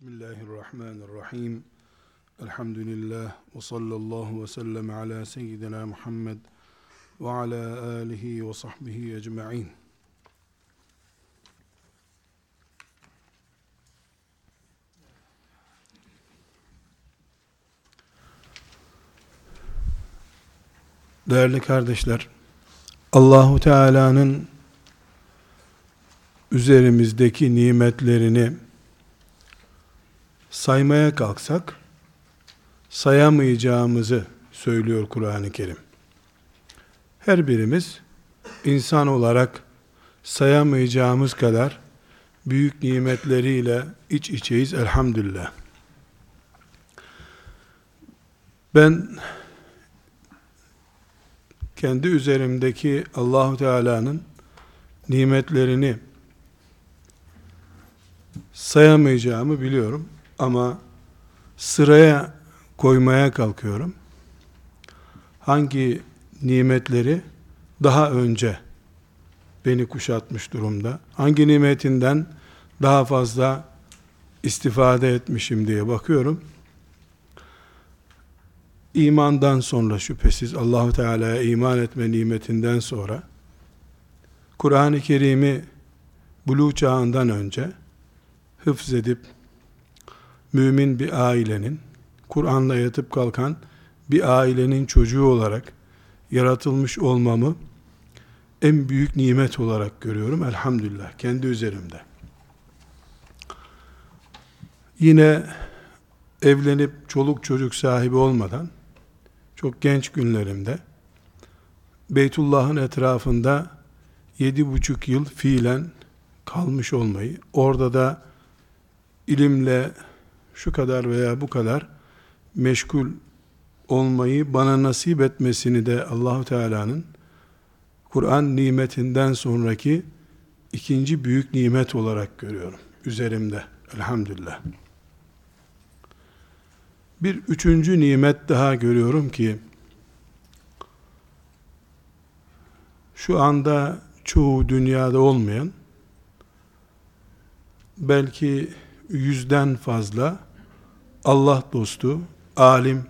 Bismillahirrahmanirrahim. Elhamdülillah ve sallallahu ve sellem ala seyyidina Muhammed ve ala alihi ve sahbihi ecma'in. Değerli kardeşler, Allahu Teala'nın üzerimizdeki nimetlerini saymaya kalksak sayamayacağımızı söylüyor Kur'an-ı Kerim. Her birimiz insan olarak sayamayacağımız kadar büyük nimetleriyle iç içeyiz elhamdülillah. Ben kendi üzerimdeki Allahu Teala'nın nimetlerini sayamayacağımı biliyorum ama sıraya koymaya kalkıyorum. Hangi nimetleri daha önce beni kuşatmış durumda? Hangi nimetinden daha fazla istifade etmişim diye bakıyorum. İmandan sonra şüphesiz Allahu Teala'ya iman etme nimetinden sonra Kur'an-ı Kerim'i buluğ çağından önce hıfz edip mümin bir ailenin, Kur'an'la yatıp kalkan bir ailenin çocuğu olarak yaratılmış olmamı en büyük nimet olarak görüyorum elhamdülillah kendi üzerimde. Yine evlenip çoluk çocuk sahibi olmadan çok genç günlerimde Beytullah'ın etrafında yedi buçuk yıl fiilen kalmış olmayı, orada da ilimle şu kadar veya bu kadar meşgul olmayı bana nasip etmesini de Allahu Teala'nın Kur'an nimetinden sonraki ikinci büyük nimet olarak görüyorum üzerimde elhamdülillah. Bir üçüncü nimet daha görüyorum ki şu anda çoğu dünyada olmayan belki yüzden fazla Allah dostu, alim,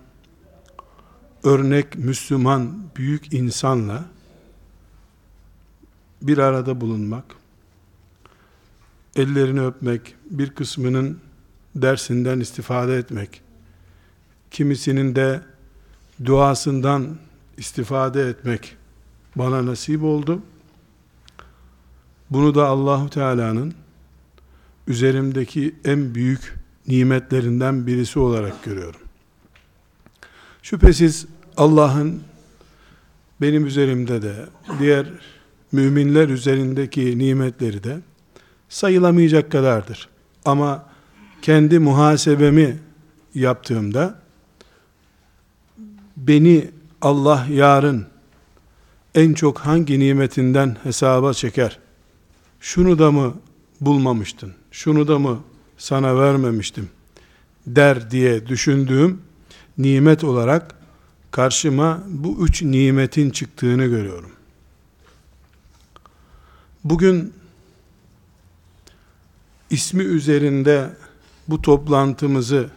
örnek Müslüman büyük insanla bir arada bulunmak, ellerini öpmek, bir kısmının dersinden istifade etmek, kimisinin de duasından istifade etmek bana nasip oldu. Bunu da Allahu Teala'nın üzerimdeki en büyük nimetlerinden birisi olarak görüyorum. Şüphesiz Allah'ın benim üzerimde de diğer müminler üzerindeki nimetleri de sayılamayacak kadardır. Ama kendi muhasebemi yaptığımda beni Allah yarın en çok hangi nimetinden hesaba çeker? Şunu da mı bulmamıştın? Şunu da mı sana vermemiştim? der diye düşündüğüm nimet olarak karşıma bu üç nimetin çıktığını görüyorum. Bugün ismi üzerinde bu toplantımızı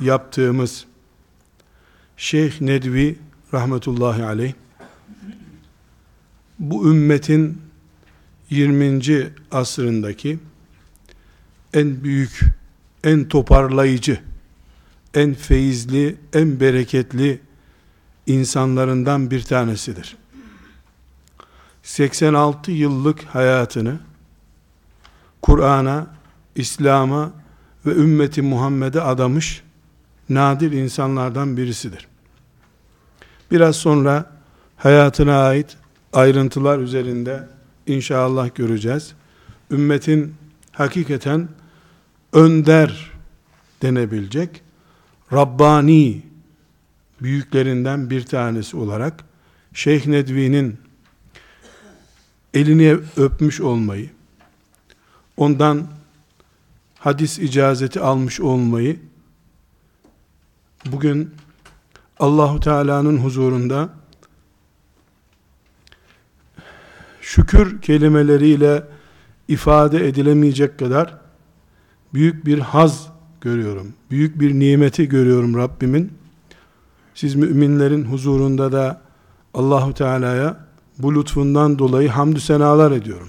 yaptığımız Şeyh Nedvi rahmetullahi aleyh bu ümmetin 20. asrındaki en büyük, en toparlayıcı, en feyizli, en bereketli insanlarından bir tanesidir. 86 yıllık hayatını Kur'an'a, İslam'a ve ümmeti Muhammed'e adamış nadir insanlardan birisidir. Biraz sonra hayatına ait ayrıntılar üzerinde inşallah göreceğiz. Ümmetin hakikaten önder denebilecek Rabbani büyüklerinden bir tanesi olarak Şeyh Nedvi'nin elini öpmüş olmayı, ondan hadis icazeti almış olmayı bugün Allahu Teala'nın huzurunda şükür kelimeleriyle ifade edilemeyecek kadar büyük bir haz görüyorum. Büyük bir nimeti görüyorum Rabbimin. Siz müminlerin huzurunda da Allahu Teala'ya bu lütfundan dolayı hamdü senalar ediyorum.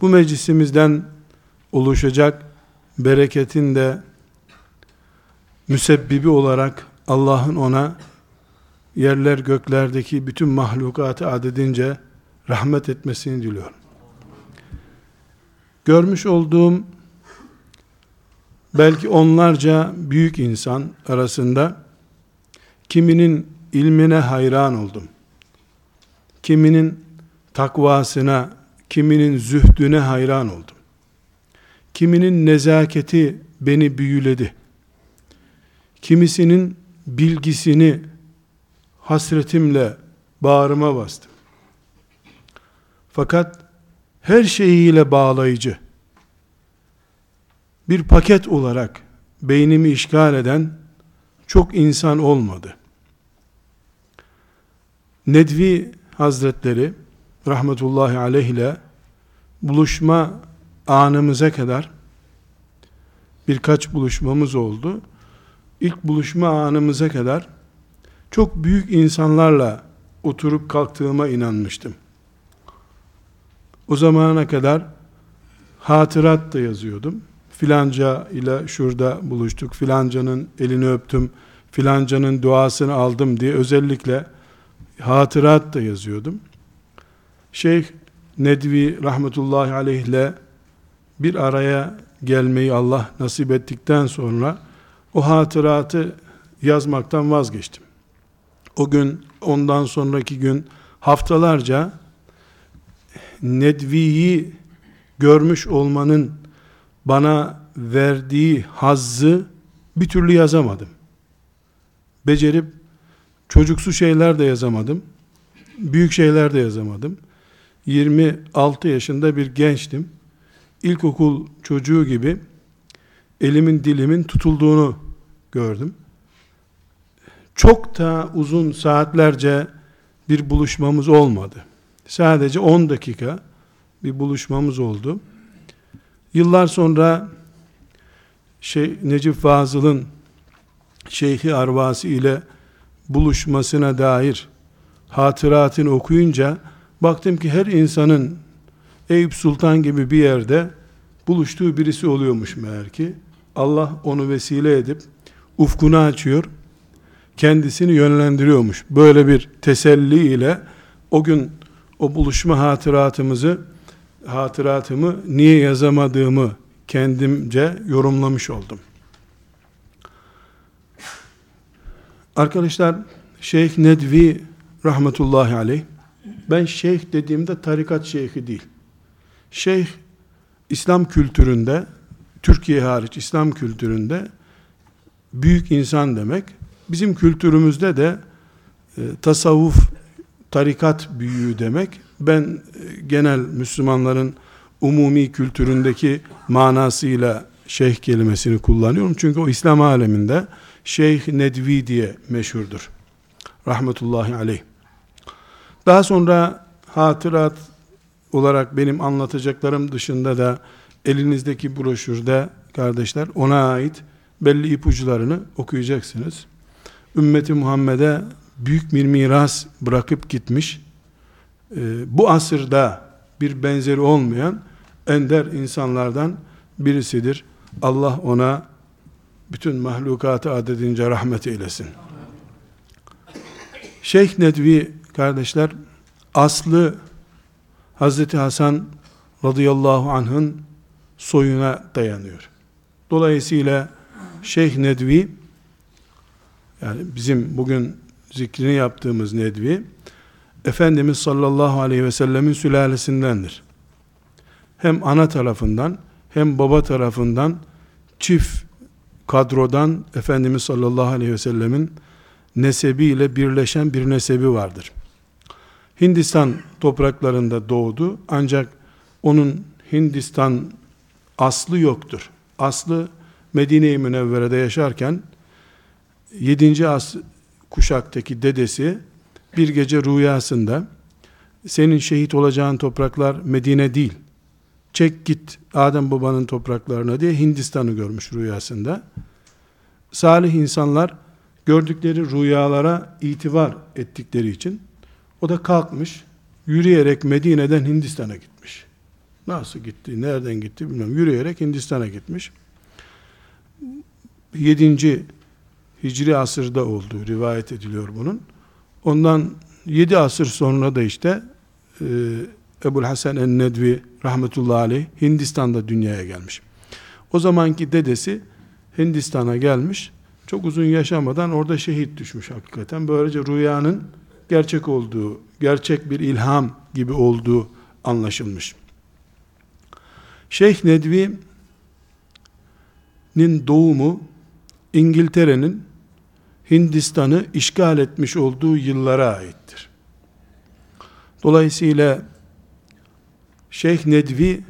Bu meclisimizden oluşacak bereketin de müsebbibi olarak Allah'ın ona yerler göklerdeki bütün mahlukatı adedince rahmet etmesini diliyorum. Görmüş olduğum belki onlarca büyük insan arasında kiminin ilmine hayran oldum. Kiminin takvasına, kiminin zühdüne hayran oldum. Kiminin nezaketi beni büyüledi. Kimisinin bilgisini hasretimle bağrıma bastım. Fakat her şeyiyle bağlayıcı bir paket olarak beynimi işgal eden çok insan olmadı. Nedvi Hazretleri rahmetullahi aleyh ile buluşma anımıza kadar birkaç buluşmamız oldu. İlk buluşma anımıza kadar çok büyük insanlarla oturup kalktığıma inanmıştım. O zamana kadar hatırat da yazıyordum. Filanca ile şurada buluştuk, filancanın elini öptüm, filancanın duasını aldım diye özellikle hatırat da yazıyordum. Şeyh Nedvi rahmetullahi aleyh ile bir araya gelmeyi Allah nasip ettikten sonra o hatıratı yazmaktan vazgeçtim. O gün, ondan sonraki gün haftalarca Nedvi'yi görmüş olmanın bana verdiği hazzı bir türlü yazamadım. Becerip çocuksu şeyler de yazamadım. Büyük şeyler de yazamadım. 26 yaşında bir gençtim. İlkokul çocuğu gibi elimin dilimin tutulduğunu gördüm. Çok da uzun saatlerce bir buluşmamız olmadı. Sadece 10 dakika bir buluşmamız oldu. Yıllar sonra şey, Necip Fazıl'ın Şeyhi Arvasi ile buluşmasına dair hatıratını okuyunca baktım ki her insanın Eyüp Sultan gibi bir yerde buluştuğu birisi oluyormuş meğer ki. Allah onu vesile edip ufkunu açıyor, kendisini yönlendiriyormuş. Böyle bir teselli ile o gün o buluşma hatıratımızı hatıratımı niye yazamadığımı kendimce yorumlamış oldum. Arkadaşlar Şeyh Nedvi rahmetullahi aleyh ben şeyh dediğimde tarikat şeyhi değil. Şeyh İslam kültüründe Türkiye hariç İslam kültüründe büyük insan demek. Bizim kültürümüzde de e, tasavvuf tarikat büyüğü demek. Ben e, genel Müslümanların umumi kültüründeki manasıyla şeyh kelimesini kullanıyorum. Çünkü o İslam aleminde Şeyh Nedvi diye meşhurdur. Rahmetullahi aleyh. Daha sonra hatırat olarak benim anlatacaklarım dışında da elinizdeki broşürde kardeşler ona ait belli ipuçlarını okuyacaksınız. Ümmeti Muhammed'e büyük bir miras bırakıp gitmiş. Ee, bu asırda bir benzeri olmayan ender insanlardan birisidir. Allah ona bütün mahlukatı adedince rahmet eylesin. Şeyh Nedvi kardeşler aslı Hazreti Hasan radıyallahu anh'ın soyuna dayanıyor. Dolayısıyla Şeyh Nedvi yani bizim bugün zikrini yaptığımız Nedvi Efendimiz sallallahu aleyhi ve sellemin sülalesindendir. Hem ana tarafından hem baba tarafından çift kadrodan Efendimiz sallallahu aleyhi ve sellemin nesebiyle birleşen bir nesebi vardır. Hindistan topraklarında doğdu ancak onun Hindistan aslı yoktur. Aslı Medine-i Münevvere'de yaşarken 7. as kuşaktaki dedesi bir gece rüyasında senin şehit olacağın topraklar Medine değil çek git Adem babanın topraklarına diye Hindistan'ı görmüş rüyasında. Salih insanlar gördükleri rüyalara itibar ettikleri için o da kalkmış yürüyerek Medine'den Hindistan'a gitmiş. Nasıl gitti, nereden gitti bilmem. Yürüyerek Hindistan'a gitmiş. 7. Hicri asırda olduğu rivayet ediliyor bunun. Ondan 7 asır sonra da işte e, Ebul Hasan en-Nedvi rahmetullahi aleyh Hindistan'da dünyaya gelmiş. O zamanki dedesi Hindistan'a gelmiş. Çok uzun yaşamadan orada şehit düşmüş hakikaten. Böylece rüyanın gerçek olduğu, gerçek bir ilham gibi olduğu anlaşılmış. Şeyh Nedvi'nin doğumu İngiltere'nin Hindistan'ı işgal etmiş olduğu yıllara aittir. Dolayısıyla Şeyh Nedvi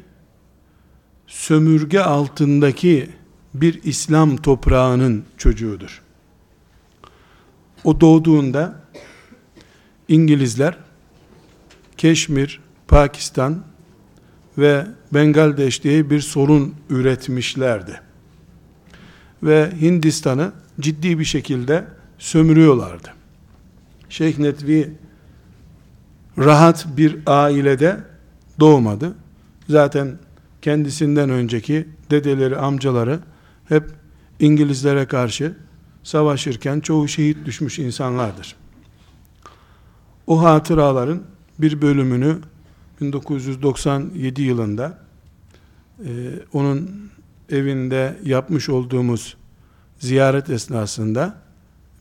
sömürge altındaki bir İslam toprağının çocuğudur. O doğduğunda İngilizler Keşmir, Pakistan ve Bengaldeş diye bir sorun üretmişlerdi. Ve Hindistan'ı ciddi bir şekilde sömürüyorlardı. Şeyh Netvi rahat bir ailede doğmadı. Zaten kendisinden önceki dedeleri, amcaları hep İngilizlere karşı savaşırken çoğu şehit düşmüş insanlardır. O hatıraların bir bölümünü 1997 yılında e, onun evinde yapmış olduğumuz ziyaret esnasında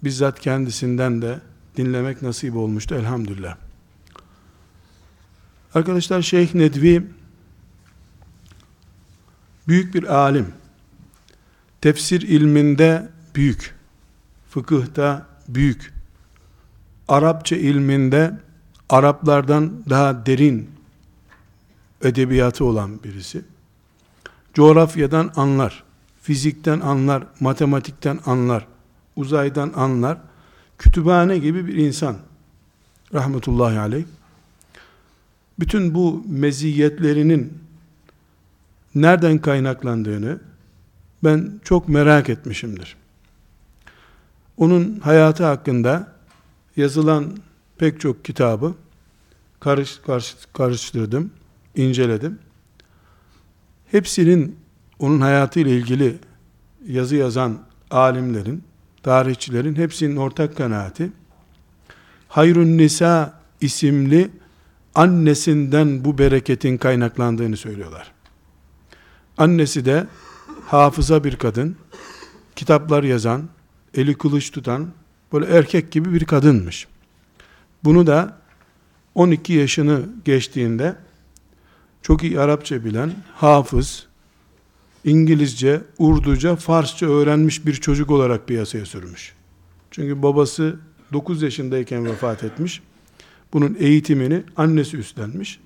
bizzat kendisinden de dinlemek nasip olmuştu elhamdülillah. Arkadaşlar Şeyh Nedvi büyük bir alim. Tefsir ilminde büyük. Fıkıhta büyük. Arapça ilminde Araplardan daha derin edebiyatı olan birisi. Coğrafyadan anlar, fizikten anlar, matematikten anlar, uzaydan anlar. Kütüphane gibi bir insan. Rahmetullahi aleyh. Bütün bu meziyetlerinin nereden kaynaklandığını ben çok merak etmişimdir. Onun hayatı hakkında yazılan pek çok kitabı karış, karış, karıştırdım, inceledim. Hepsinin onun hayatı ile ilgili yazı yazan alimlerin, tarihçilerin hepsinin ortak kanaati Hayrun Nisa isimli annesinden bu bereketin kaynaklandığını söylüyorlar. Annesi de hafıza bir kadın, kitaplar yazan, eli kılıç tutan, böyle erkek gibi bir kadınmış. Bunu da 12 yaşını geçtiğinde çok iyi Arapça bilen, hafız, İngilizce, Urduca, Farsça öğrenmiş bir çocuk olarak piyasaya sürmüş. Çünkü babası 9 yaşındayken vefat etmiş. Bunun eğitimini annesi üstlenmiş.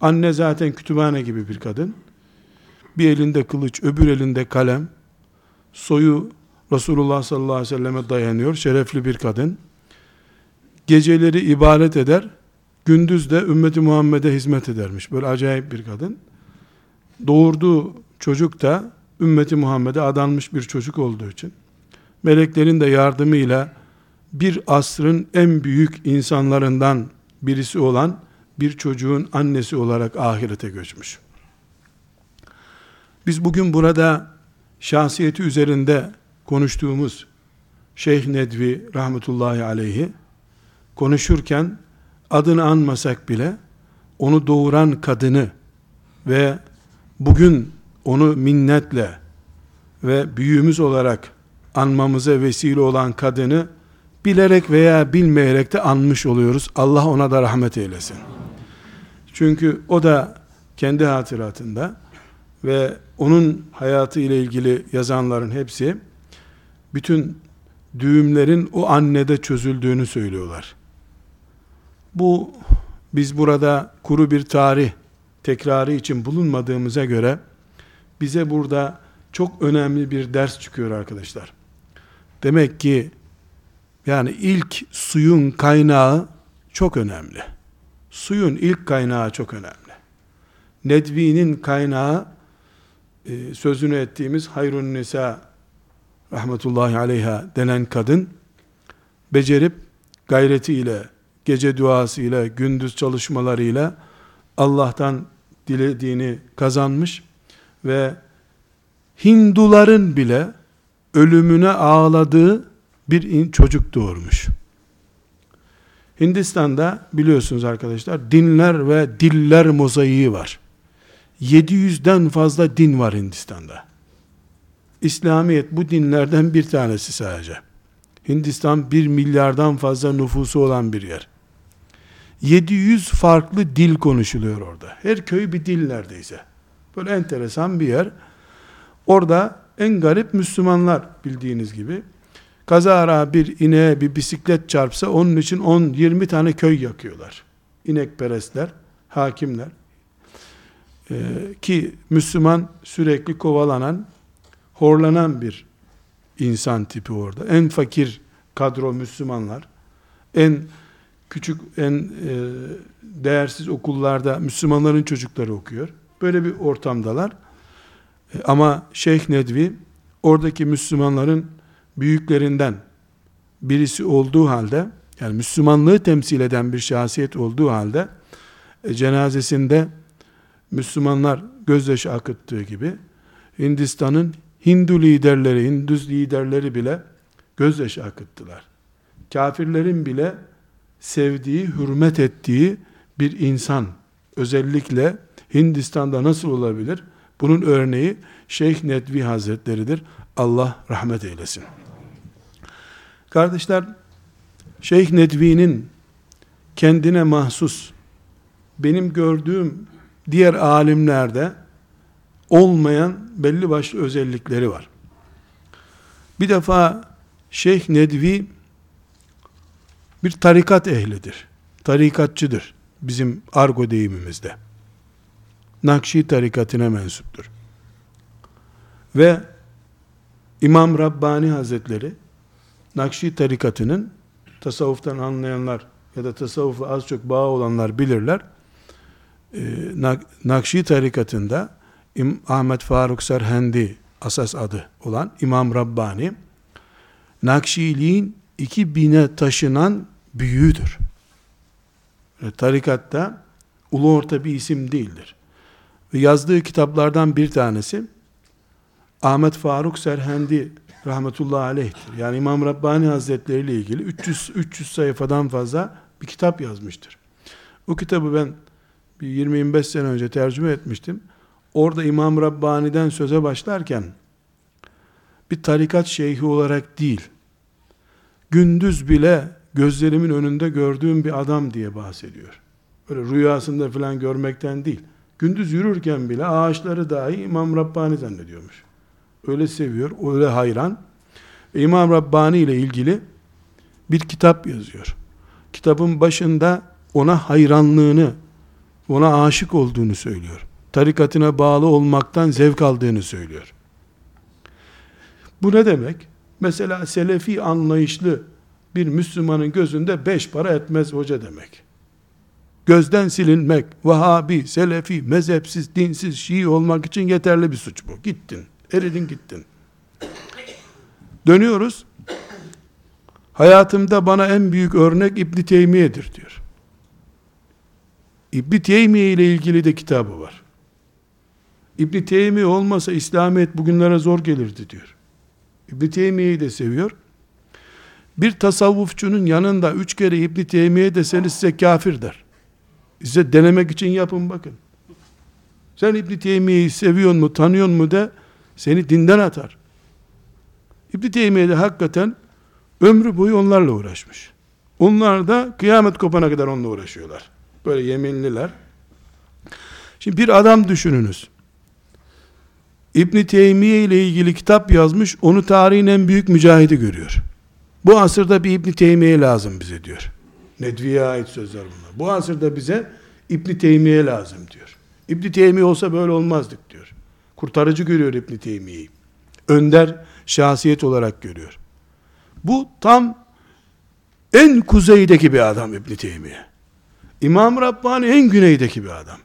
Anne zaten kütüphane gibi bir kadın. Bir elinde kılıç, öbür elinde kalem. Soyu Resulullah sallallahu aleyhi ve selleme dayanıyor. Şerefli bir kadın. Geceleri ibadet eder. Gündüz de ümmeti Muhammed'e hizmet edermiş. Böyle acayip bir kadın. Doğurduğu çocuk da ümmeti Muhammed'e adanmış bir çocuk olduğu için meleklerin de yardımıyla bir asrın en büyük insanlarından birisi olan bir çocuğun annesi olarak ahirete göçmüş. Biz bugün burada şahsiyeti üzerinde konuştuğumuz Şeyh Nedvi rahmetullahi aleyhi konuşurken adını anmasak bile onu doğuran kadını ve bugün onu minnetle ve büyüğümüz olarak anmamıza vesile olan kadını bilerek veya bilmeyerek de anmış oluyoruz. Allah ona da rahmet eylesin. Çünkü o da kendi hatıratında ve onun hayatı ile ilgili yazanların hepsi bütün düğümlerin o annede çözüldüğünü söylüyorlar. Bu biz burada kuru bir tarih tekrarı için bulunmadığımıza göre bize burada çok önemli bir ders çıkıyor arkadaşlar. Demek ki yani ilk suyun kaynağı çok önemli. Suyun ilk kaynağı çok önemli. Nedvi'nin kaynağı e, sözünü ettiğimiz Hayrun Nisa rahmetullahi aleyha denen kadın becerip gayretiyle, gece duasıyla, gündüz çalışmalarıyla Allah'tan dilediğini kazanmış ve Hinduların bile ölümüne ağladığı bir çocuk doğurmuş. Hindistan'da biliyorsunuz arkadaşlar dinler ve diller mozaiği var. 700'den fazla din var Hindistan'da. İslamiyet bu dinlerden bir tanesi sadece. Hindistan 1 milyardan fazla nüfusu olan bir yer. 700 farklı dil konuşuluyor orada. Her köy bir dil neredeyse. Böyle enteresan bir yer. Orada en garip Müslümanlar bildiğiniz gibi. Kazara bir ineğe bir bisiklet çarpsa onun için 10-20 tane köy yakıyorlar. İnekperestler, hakimler. Ee, ki Müslüman sürekli kovalanan, horlanan bir insan tipi orada. En fakir kadro Müslümanlar. En küçük, en e, değersiz okullarda Müslümanların çocukları okuyor. Böyle bir ortamdalar. E, ama Şeyh Nedvi oradaki Müslümanların büyüklerinden birisi olduğu halde yani Müslümanlığı temsil eden bir şahsiyet olduğu halde e, cenazesinde Müslümanlar gözyaşı akıttığı gibi Hindistan'ın Hindu liderleri, Hindu liderleri bile gözyaşı akıttılar. Kafirlerin bile sevdiği, hürmet ettiği bir insan özellikle Hindistan'da nasıl olabilir? Bunun örneği Şeyh Nedvi Hazretleri'dir. Allah rahmet eylesin. Kardeşler, Şeyh Nedvi'nin kendine mahsus, benim gördüğüm diğer alimlerde olmayan belli başlı özellikleri var. Bir defa Şeyh Nedvi bir tarikat ehlidir. Tarikatçıdır. Bizim argo deyimimizde. Nakşi tarikatine mensuptur. Ve İmam Rabbani Hazretleri Nakşi tarikatının tasavvuftan anlayanlar ya da tasavvufla az çok bağ olanlar bilirler. Ee, Nakşi tarikatında Ahmet Faruk Serhendi asas adı olan İmam Rabbani Nakşiliğin 2000'e taşınan büyüğüdür. Tarikatta ulu orta bir isim değildir. Ve yazdığı kitaplardan bir tanesi Ahmet Faruk Serhendi rahmetullahi aleyhtir. Yani İmam Rabbani Hazretleri ile ilgili 300 300 sayfadan fazla bir kitap yazmıştır. O kitabı ben bir 20-25 sene önce tercüme etmiştim. Orada İmam Rabbani'den söze başlarken bir tarikat şeyhi olarak değil, gündüz bile gözlerimin önünde gördüğüm bir adam diye bahsediyor. Böyle rüyasında falan görmekten değil. Gündüz yürürken bile ağaçları dahi İmam Rabbani zannediyormuş. Öyle seviyor, öyle hayran. İmam Rabbani ile ilgili bir kitap yazıyor. Kitabın başında ona hayranlığını, ona aşık olduğunu söylüyor. Tarikatına bağlı olmaktan zevk aldığını söylüyor. Bu ne demek? Mesela selefi anlayışlı bir Müslümanın gözünde beş para etmez hoca demek. Gözden silinmek, Vahabi, Selefi, mezhepsiz, dinsiz, Şii olmak için yeterli bir suç bu. Gittin, eridin gittin. Dönüyoruz. Hayatımda bana en büyük örnek İbn Teymiye'dir diyor. İbn Teymiye ile ilgili de kitabı var. İbn Teymiye olmasa İslamiyet bugünlere zor gelirdi diyor. İbn Teymiye'yi de seviyor. Bir tasavvufçunun yanında üç kere İbn Teymiye deseniz size kafir der. Size denemek için yapın bakın. Sen İbn Teymiye'yi seviyor mu, tanıyor mu de seni dinden atar. İbn Teymiye de hakikaten ömrü boyu onlarla uğraşmış. Onlar da kıyamet kopana kadar onunla uğraşıyorlar. Böyle yeminliler. Şimdi bir adam düşününüz. İbn Teymiye ile ilgili kitap yazmış, onu tarihin en büyük mücahidi görüyor. Bu asırda bir İbn Teymiye lazım bize diyor. Nedvi'ye ait sözler bunlar. Bu asırda bize İbn Teymiye lazım diyor. İbn Teymiye olsa böyle olmazdık diyor. Kurtarıcı görüyor İbn Teymiye'yi. Önder şahsiyet olarak görüyor. Bu tam en kuzeydeki bir adam İbn Teymiye. İmam Rabbani en güneydeki bir adam.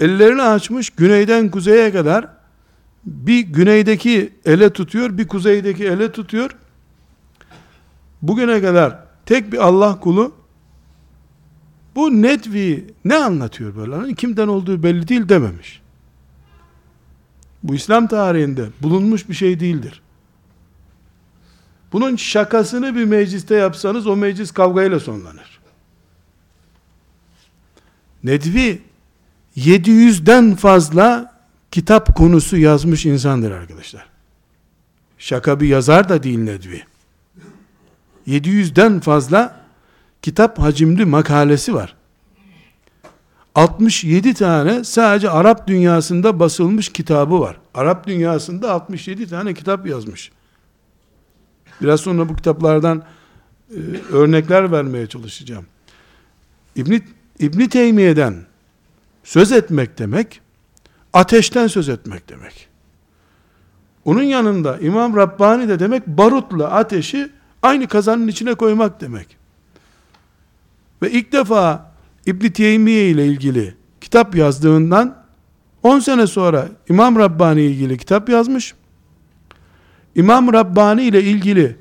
Ellerini açmış güneyden kuzeye kadar bir güneydeki ele tutuyor, bir kuzeydeki ele tutuyor. Bugüne kadar tek bir Allah kulu bu netvi ne anlatıyor böyle? Hani kimden olduğu belli değil dememiş. Bu İslam tarihinde bulunmuş bir şey değildir. Bunun şakasını bir mecliste yapsanız o meclis kavgayla sonlanır. Nedvi 700'den fazla kitap konusu yazmış insandır arkadaşlar. Şaka bir yazar da değil Nedvi. 700'den fazla kitap hacimli makalesi var. 67 tane sadece Arap dünyasında basılmış kitabı var. Arap dünyasında 67 tane kitap yazmış. Biraz sonra bu kitaplardan e, örnekler vermeye çalışacağım. İbn İbn Teymiye'den söz etmek demek ateşten söz etmek demek. Onun yanında İmam Rabbani de demek barutla ateşi aynı kazanın içine koymak demek. Ve ilk defa İbn Teymiye ile ilgili kitap yazdığından 10 sene sonra İmam Rabbani ile ilgili kitap yazmış. İmam Rabbani ile ilgili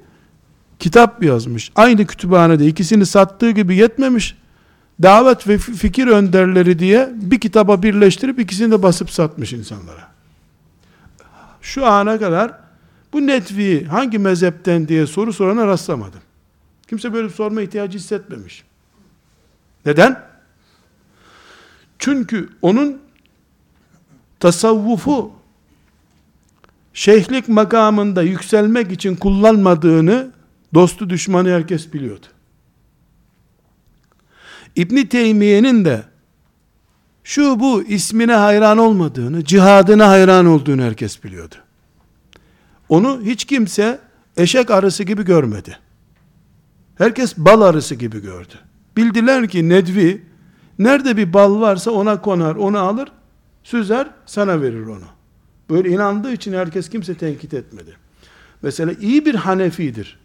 kitap yazmış. Aynı kütüphanede ikisini sattığı gibi yetmemiş. Davet ve fikir önderleri diye bir kitaba birleştirip ikisini de basıp satmış insanlara. Şu ana kadar bu netvi hangi mezhepten diye soru sorana rastlamadım. Kimse böyle sorma ihtiyacı hissetmemiş. Neden? Çünkü onun tasavvufu şeyhlik makamında yükselmek için kullanmadığını dostu düşmanı herkes biliyordu. İbni Teymiye'nin de şu bu ismine hayran olmadığını, cihadına hayran olduğunu herkes biliyordu. Onu hiç kimse eşek arısı gibi görmedi. Herkes bal arısı gibi gördü. Bildiler ki Nedvi nerede bir bal varsa ona konar, onu alır, süzer, sana verir onu. Böyle inandığı için herkes kimse tenkit etmedi. Mesela iyi bir Hanefidir.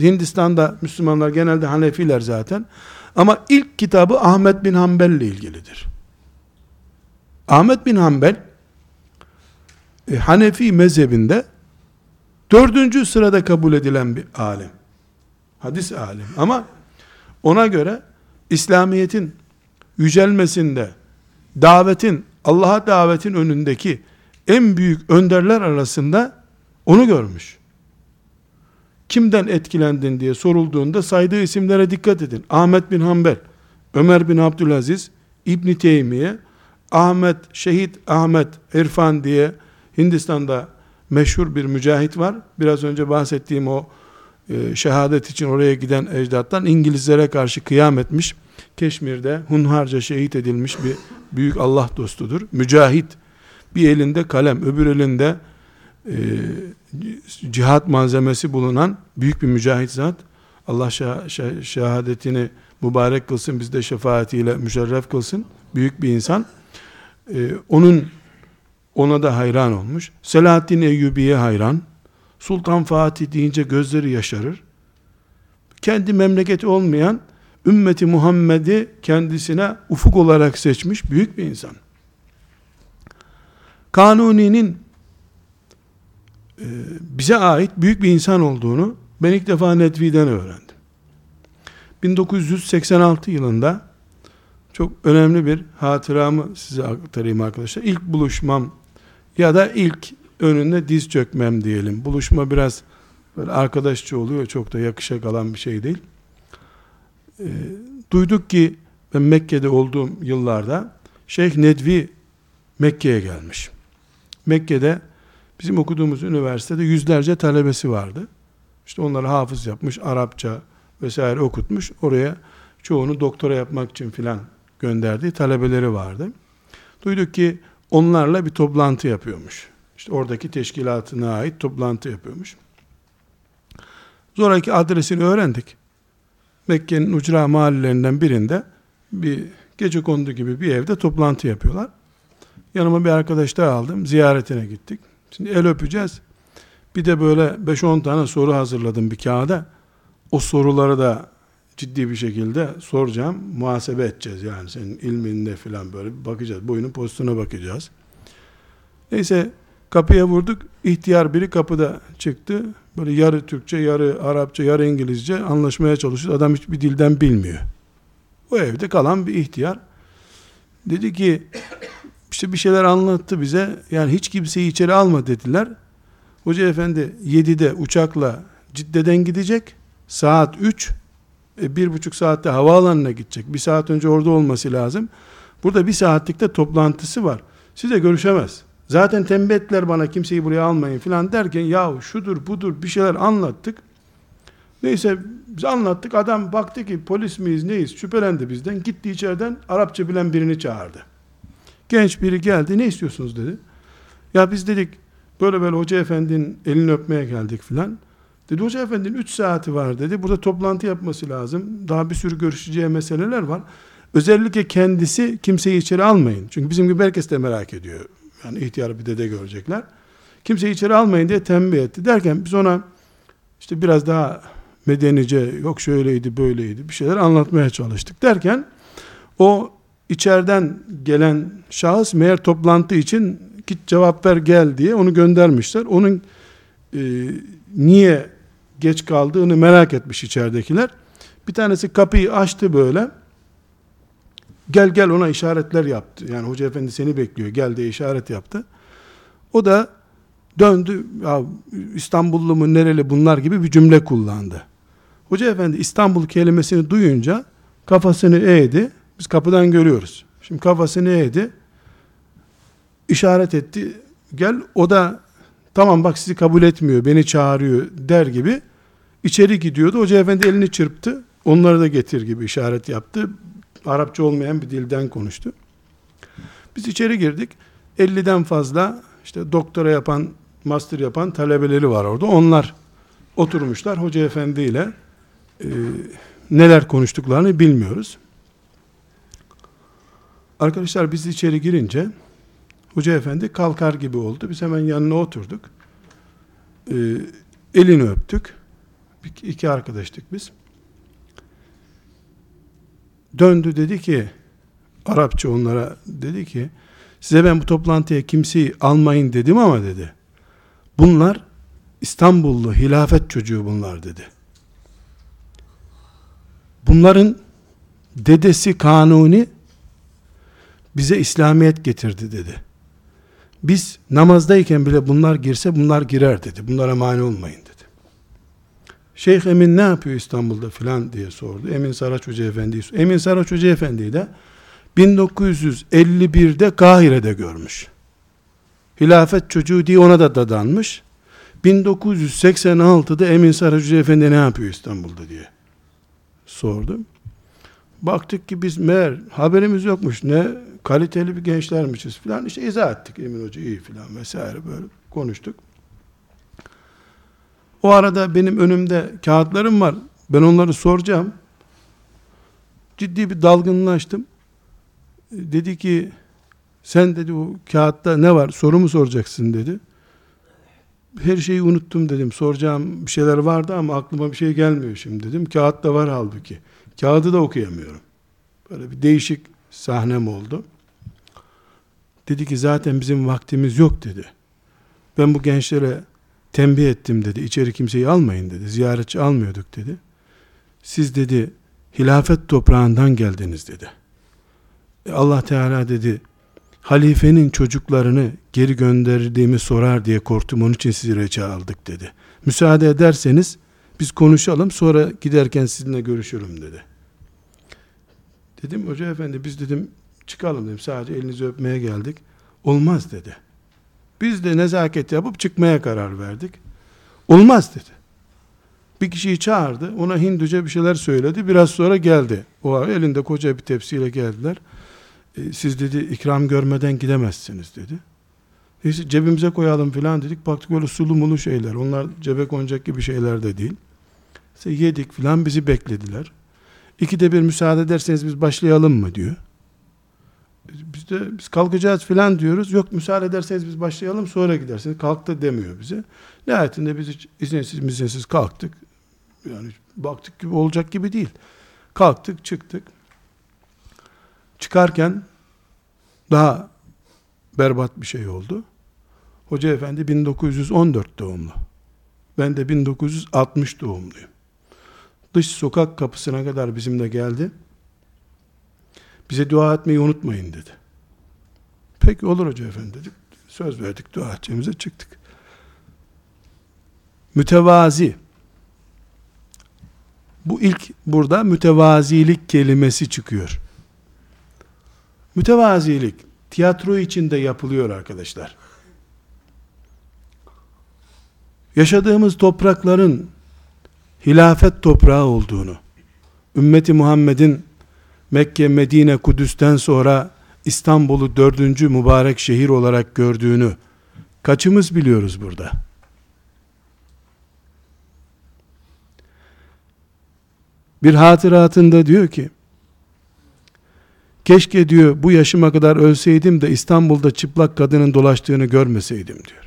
Hindistan'da Müslümanlar genelde Hanefiler zaten. Ama ilk kitabı Ahmet bin Hanbel ile ilgilidir. Ahmet bin Hanbel e, Hanefi mezhebinde dördüncü sırada kabul edilen bir alim. Hadis alim. Ama ona göre İslamiyet'in yücelmesinde davetin, Allah'a davetin önündeki en büyük önderler arasında onu görmüş. Kimden etkilendin diye sorulduğunda saydığı isimlere dikkat edin. Ahmet bin Hanbel, Ömer bin Abdülaziz, İbn Teymiye, Ahmet, Şehit Ahmet İrfan diye Hindistan'da meşhur bir mücahit var. Biraz önce bahsettiğim o e, şehadet için oraya giden ecdattan İngilizlere karşı kıyam etmiş. Keşmir'de hunharca şehit edilmiş bir büyük Allah dostudur. Mücahit. Bir elinde kalem, öbür elinde e, cihat malzemesi bulunan büyük bir mücahit zat. Allah şah, şah, şehadetini mübarek kılsın, biz de şefaatiyle müşerref kılsın. Büyük bir insan. E, onun ona da hayran olmuş. Selahaddin Eyyubi'ye hayran. Sultan Fatih deyince gözleri yaşarır. Kendi memleketi olmayan ümmeti Muhammed'i kendisine ufuk olarak seçmiş büyük bir insan. Kanuni'nin e, bize ait büyük bir insan olduğunu ben ilk defa Netvi'den öğrendim. 1986 yılında çok önemli bir hatıramı size aktarayım arkadaşlar. İlk buluşmam ya da ilk önünde diz çökmem diyelim. Buluşma biraz böyle arkadaşça oluyor. Çok da yakışa kalan bir şey değil. E, duyduk ki ben Mekke'de olduğum yıllarda Şeyh Nedvi Mekke'ye gelmiş. Mekke'de bizim okuduğumuz üniversitede yüzlerce talebesi vardı. İşte onları hafız yapmış, Arapça vesaire okutmuş. Oraya çoğunu doktora yapmak için filan gönderdiği talebeleri vardı. Duyduk ki onlarla bir toplantı yapıyormuş. İşte oradaki teşkilatına ait toplantı yapıyormuş. Zoraki adresini öğrendik. Mekke'nin ucra mahallelerinden birinde bir gece kondu gibi bir evde toplantı yapıyorlar. Yanıma bir arkadaş daha aldım. Ziyaretine gittik. Şimdi el öpeceğiz. Bir de böyle 5-10 tane soru hazırladım bir kağıda. O soruları da ciddi bir şekilde soracağım. Muhasebe edeceğiz yani senin ilminde falan böyle bakacağız. Boyunun postuna bakacağız. Neyse kapıya vurduk. İhtiyar biri kapıda çıktı. Böyle yarı Türkçe, yarı Arapça, yarı İngilizce anlaşmaya çalışıyor. Adam hiçbir dilden bilmiyor. O evde kalan bir ihtiyar. Dedi ki işte bir şeyler anlattı bize. Yani hiç kimseyi içeri alma dediler. Hoca efendi 7'de uçakla Cidde'den gidecek. Saat 3 e, bir buçuk saatte havaalanına gidecek. Bir saat önce orada olması lazım. Burada bir saatlikte toplantısı var. Size görüşemez. Zaten tembih ettiler bana kimseyi buraya almayın filan derken yahu şudur budur bir şeyler anlattık. Neyse biz anlattık. Adam baktı ki polis miyiz neyiz şüphelendi bizden. Gitti içeriden Arapça bilen birini çağırdı. Genç biri geldi ne istiyorsunuz dedi. Ya biz dedik böyle böyle hoca efendinin elini öpmeye geldik filan. Dedi hoca efendinin 3 saati var dedi. Burada toplantı yapması lazım. Daha bir sürü görüşeceği meseleler var. Özellikle kendisi kimseyi içeri almayın. Çünkü bizim gibi herkes de merak ediyor. Yani ihtiyar bir dede görecekler. Kimseyi içeri almayın diye tembih etti. Derken biz ona işte biraz daha medenice yok şöyleydi böyleydi bir şeyler anlatmaya çalıştık. Derken o içeriden gelen şahıs meğer toplantı için git cevap ver gel diye onu göndermişler. Onun e, niye geç kaldığını merak etmiş içeridekiler. Bir tanesi kapıyı açtı böyle. Gel gel ona işaretler yaptı. Yani hoca efendi seni bekliyor. Gel diye işaret yaptı. O da döndü. Ya İstanbullu mu nereli bunlar gibi bir cümle kullandı. Hoca efendi İstanbul kelimesini duyunca kafasını eğdi. Biz kapıdan görüyoruz. Şimdi kafasını eğdi. İşaret etti. Gel o da tamam bak sizi kabul etmiyor beni çağırıyor der gibi içeri gidiyordu. Hoca efendi elini çırptı. Onları da getir gibi işaret yaptı. Arapça olmayan bir dilden konuştu. Biz içeri girdik. 50'den fazla işte doktora yapan, master yapan talebeleri var orada. Onlar oturmuşlar hoca efendi ile e, neler konuştuklarını bilmiyoruz. Arkadaşlar biz içeri girince hoca efendi kalkar gibi oldu. Biz hemen yanına oturduk. E, elini öptük. İki arkadaştık biz. Döndü dedi ki Arapça onlara dedi ki size ben bu toplantıya kimseyi almayın dedim ama dedi. Bunlar İstanbullu hilafet çocuğu bunlar dedi. Bunların dedesi Kanuni bize İslamiyet getirdi dedi. Biz namazdayken bile bunlar girse bunlar girer dedi. Bunlara mani olmayın dedi. Şeyh Emin ne yapıyor İstanbul'da filan diye sordu. Emin Saraç Hoca Efendi'yi Emin Saraç Hoca Efendi'yi de 1951'de Kahire'de görmüş. Hilafet çocuğu diye ona da dadanmış. 1986'da Emin Saraç Hoca Efendi ne yapıyor İstanbul'da diye sordum. Baktık ki biz meğer haberimiz yokmuş ne kaliteli bir gençlermişiz filan işte izah ettik Emin Hoca iyi filan vesaire böyle konuştuk. O arada benim önümde kağıtlarım var. Ben onları soracağım. Ciddi bir dalgınlaştım. Dedi ki sen dedi o kağıtta ne var soru mu soracaksın dedi. Her şeyi unuttum dedim. Soracağım bir şeyler vardı ama aklıma bir şey gelmiyor şimdi dedim. Kağıtta var halbuki. Kağıdı da okuyamıyorum. Böyle bir değişik sahnem oldu. Dedi ki zaten bizim vaktimiz yok dedi. Ben bu gençlere tembih ettim dedi. İçeri kimseyi almayın dedi. Ziyaretçi almıyorduk dedi. Siz dedi hilafet toprağından geldiniz dedi. E Allah Teala dedi halifenin çocuklarını geri gönderdiğimi sorar diye korktum onun için sizi reça aldık dedi. Müsaade ederseniz biz konuşalım sonra giderken sizinle görüşürüm dedi. Dedim hoca efendi biz dedim çıkalım dedim sadece elinizi öpmeye geldik. Olmaz dedi. Biz de nezaket yapıp çıkmaya karar verdik. Olmaz dedi. Bir kişiyi çağırdı. Ona Hinduca bir şeyler söyledi. Biraz sonra geldi. O elinde koca bir tepsiyle geldiler. E, siz dedi ikram görmeden gidemezsiniz dedi. Neyse cebimize koyalım filan dedik. Baktık böyle sulu mulu şeyler. Onlar cebe konacak gibi şeyler de değil. İşte yedik filan bizi beklediler. İkide bir müsaade ederseniz biz başlayalım mı diyor. Biz de biz kalkacağız filan diyoruz. Yok müsaade ederseniz biz başlayalım sonra gidersiniz. Kalk da demiyor bize. Nihayetinde biz hiç izinsiz mizinsiz kalktık. Yani baktık gibi olacak gibi değil. Kalktık çıktık. Çıkarken daha berbat bir şey oldu. Hoca efendi 1914 doğumlu. Ben de 1960 doğumluyum. Dış sokak kapısına kadar bizimle geldi. Bize dua etmeyi unutmayın dedi. Peki olur hoca efendi dedik. Söz verdik dua edeceğimize çıktık. Mütevazi. Bu ilk burada mütevazilik kelimesi çıkıyor. Mütevazilik tiyatro içinde yapılıyor arkadaşlar. Yaşadığımız toprakların hilafet toprağı olduğunu, ümmeti Muhammed'in Mekke, Medine, Kudüs'ten sonra İstanbul'u dördüncü mübarek şehir olarak gördüğünü kaçımız biliyoruz burada? Bir hatıratında diyor ki, keşke diyor bu yaşıma kadar ölseydim de İstanbul'da çıplak kadının dolaştığını görmeseydim diyor.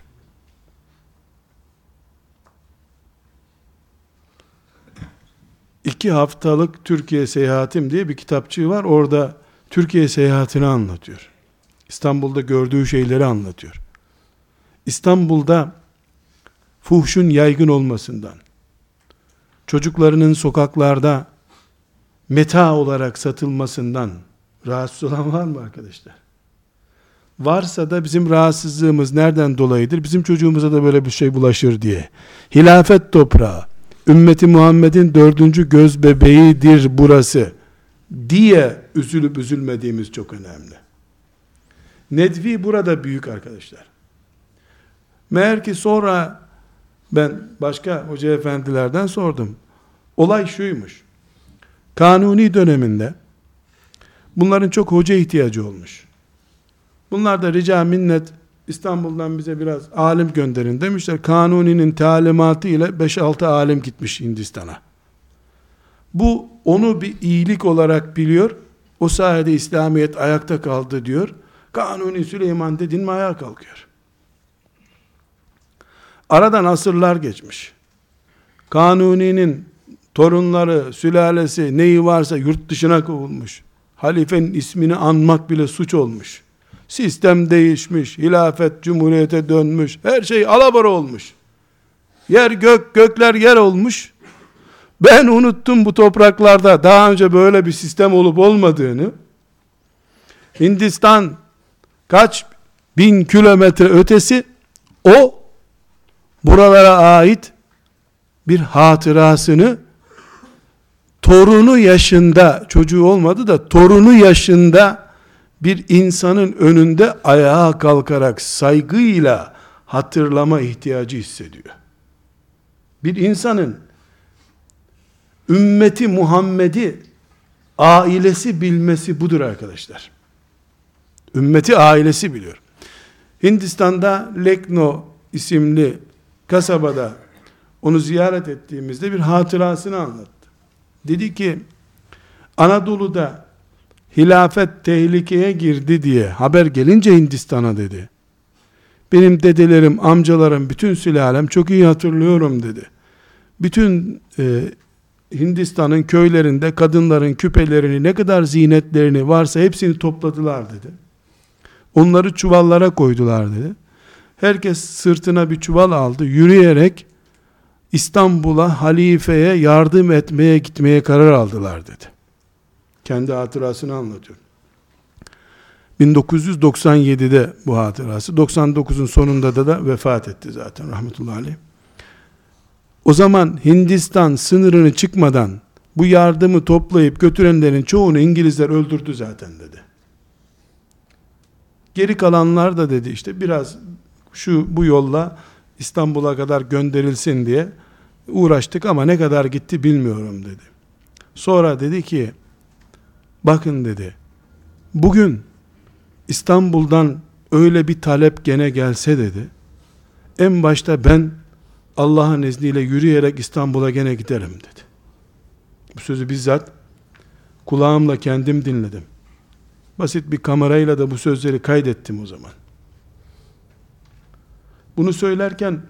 İki haftalık Türkiye seyahatim diye bir kitapçığı var. Orada Türkiye seyahatini anlatıyor. İstanbul'da gördüğü şeyleri anlatıyor. İstanbul'da fuhşun yaygın olmasından, çocuklarının sokaklarda meta olarak satılmasından rahatsız olan var mı arkadaşlar? Varsa da bizim rahatsızlığımız nereden dolayıdır? Bizim çocuğumuza da böyle bir şey bulaşır diye. Hilafet toprağı, ümmeti Muhammed'in dördüncü göz bebeğidir burası diye üzülüp üzülmediğimiz çok önemli. Nedvi burada büyük arkadaşlar. Meğer ki sonra ben başka hoca efendilerden sordum. Olay şuymuş. Kanuni döneminde bunların çok hoca ihtiyacı olmuş. Bunlar da rica minnet İstanbul'dan bize biraz alim gönderin demişler. Kanuni'nin talimatı ile 5-6 alim gitmiş Hindistan'a. Bu onu bir iyilik olarak biliyor. O sayede İslamiyet ayakta kaldı diyor. Kanuni Süleyman dedin mi ayağa kalkıyor. Aradan asırlar geçmiş. Kanuni'nin torunları, sülalesi, neyi varsa yurt dışına kovulmuş. Halifenin ismini anmak bile suç olmuş. Sistem değişmiş, hilafet cumhuriyete dönmüş, her şey alabora olmuş. Yer gök, gökler yer olmuş. Ben unuttum bu topraklarda daha önce böyle bir sistem olup olmadığını. Hindistan kaç bin kilometre ötesi o buralara ait bir hatırasını torunu yaşında çocuğu olmadı da torunu yaşında bir insanın önünde ayağa kalkarak saygıyla hatırlama ihtiyacı hissediyor. Bir insanın ümmeti Muhammed'i ailesi bilmesi budur arkadaşlar. Ümmeti ailesi biliyor. Hindistan'da Lekno isimli kasabada onu ziyaret ettiğimizde bir hatırasını anlattı. Dedi ki Anadolu'da hilafet tehlikeye girdi diye haber gelince Hindistan'a dedi. Benim dedelerim, amcalarım, bütün sülalem çok iyi hatırlıyorum dedi. Bütün e, Hindistan'ın köylerinde kadınların küpelerini, ne kadar zinetlerini varsa hepsini topladılar dedi. Onları çuvallara koydular dedi. Herkes sırtına bir çuval aldı. Yürüyerek İstanbul'a halifeye yardım etmeye gitmeye karar aldılar dedi. Kendi hatırasını anlatıyor. 1997'de bu hatırası. 99'un sonunda da, da vefat etti zaten rahmetullahi aleyh. O zaman Hindistan sınırını çıkmadan bu yardımı toplayıp götürenlerin çoğunu İngilizler öldürdü zaten dedi. Geri kalanlar da dedi işte biraz şu bu yolla İstanbul'a kadar gönderilsin diye uğraştık ama ne kadar gitti bilmiyorum dedi. Sonra dedi ki bakın dedi bugün İstanbul'dan öyle bir talep gene gelse dedi en başta ben Allah'ın izniyle yürüyerek İstanbul'a gene giderim dedi. Bu sözü bizzat kulağımla kendim dinledim. Basit bir kamerayla da bu sözleri kaydettim o zaman. Bunu söylerken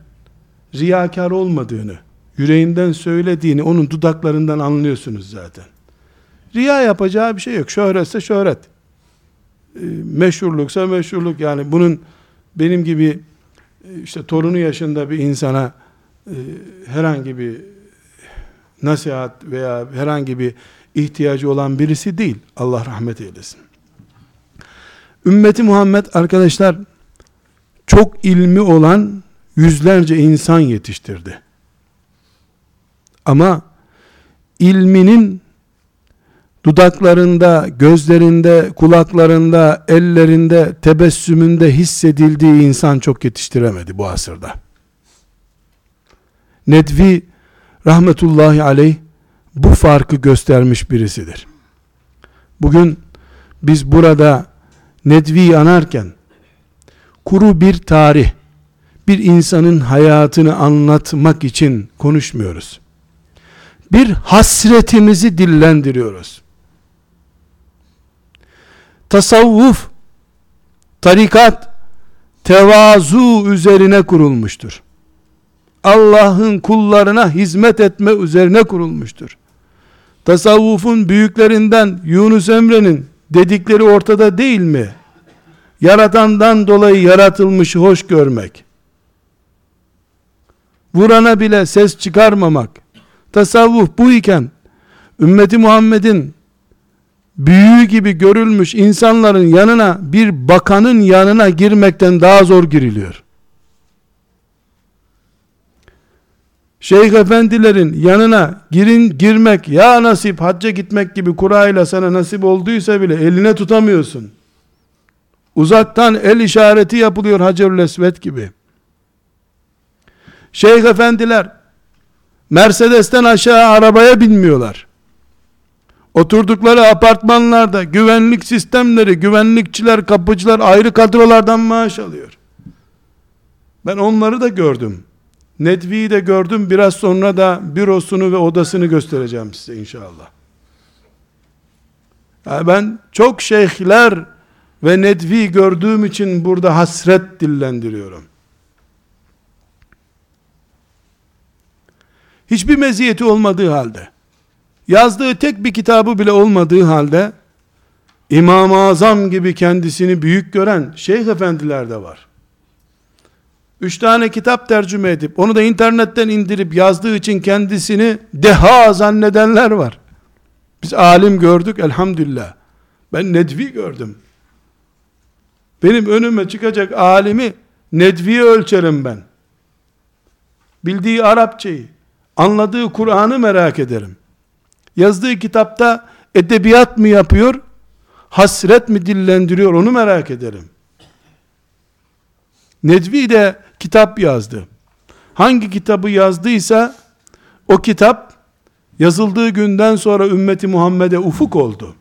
riyakar olmadığını, yüreğinden söylediğini onun dudaklarından anlıyorsunuz zaten. Riya yapacağı bir şey yok. Şöhretse şöhret. E, meşhurluksa meşhurluk. Yani bunun benim gibi e, işte torunu yaşında bir insana e, herhangi bir nasihat veya herhangi bir ihtiyacı olan birisi değil. Allah rahmet eylesin. Ümmeti Muhammed arkadaşlar çok ilmi olan yüzlerce insan yetiştirdi. Ama ilminin dudaklarında, gözlerinde, kulaklarında, ellerinde, tebessümünde hissedildiği insan çok yetiştiremedi bu asırda. Nedvi rahmetullahi aleyh bu farkı göstermiş birisidir. Bugün biz burada Nedvi anarken kuru bir tarih, bir insanın hayatını anlatmak için konuşmuyoruz. Bir hasretimizi dillendiriyoruz. Tasavvuf, tarikat, tevazu üzerine kurulmuştur. Allah'ın kullarına hizmet etme üzerine kurulmuştur. Tasavvufun büyüklerinden Yunus Emre'nin dedikleri ortada değil mi? Yaratandan dolayı yaratılmış hoş görmek. Vurana bile ses çıkarmamak. Tasavvuf bu iken ümmeti Muhammed'in büyüğü gibi görülmüş insanların yanına bir bakanın yanına girmekten daha zor giriliyor. Şeyh efendilerin yanına girin girmek ya nasip hacca gitmek gibi kurayla sana nasip olduysa bile eline tutamıyorsun. Uzaktan el işareti yapılıyor Hacerül Esved gibi. Şeyh efendiler Mercedes'ten aşağı arabaya binmiyorlar. Oturdukları apartmanlarda güvenlik sistemleri, güvenlikçiler, kapıcılar ayrı kadrolardan maaş alıyor. Ben onları da gördüm. Nedvi'yi de gördüm. Biraz sonra da bürosunu ve odasını göstereceğim size inşallah. Yani ben çok şeyhler ve Nedvi gördüğüm için burada hasret dillendiriyorum. Hiçbir meziyeti olmadığı halde, yazdığı tek bir kitabı bile olmadığı halde, İmam-ı Azam gibi kendisini büyük gören şeyh efendiler de var. Üç tane kitap tercüme edip, onu da internetten indirip yazdığı için kendisini deha zannedenler var. Biz alim gördük elhamdülillah. Ben Nedvi gördüm. Benim önüme çıkacak alimi Nedvi'ye ölçerim ben. Bildiği Arapçayı, anladığı Kur'an'ı merak ederim. Yazdığı kitapta edebiyat mı yapıyor, hasret mi dillendiriyor onu merak ederim. Nedvi de kitap yazdı. Hangi kitabı yazdıysa o kitap yazıldığı günden sonra ümmeti Muhammed'e ufuk oldu.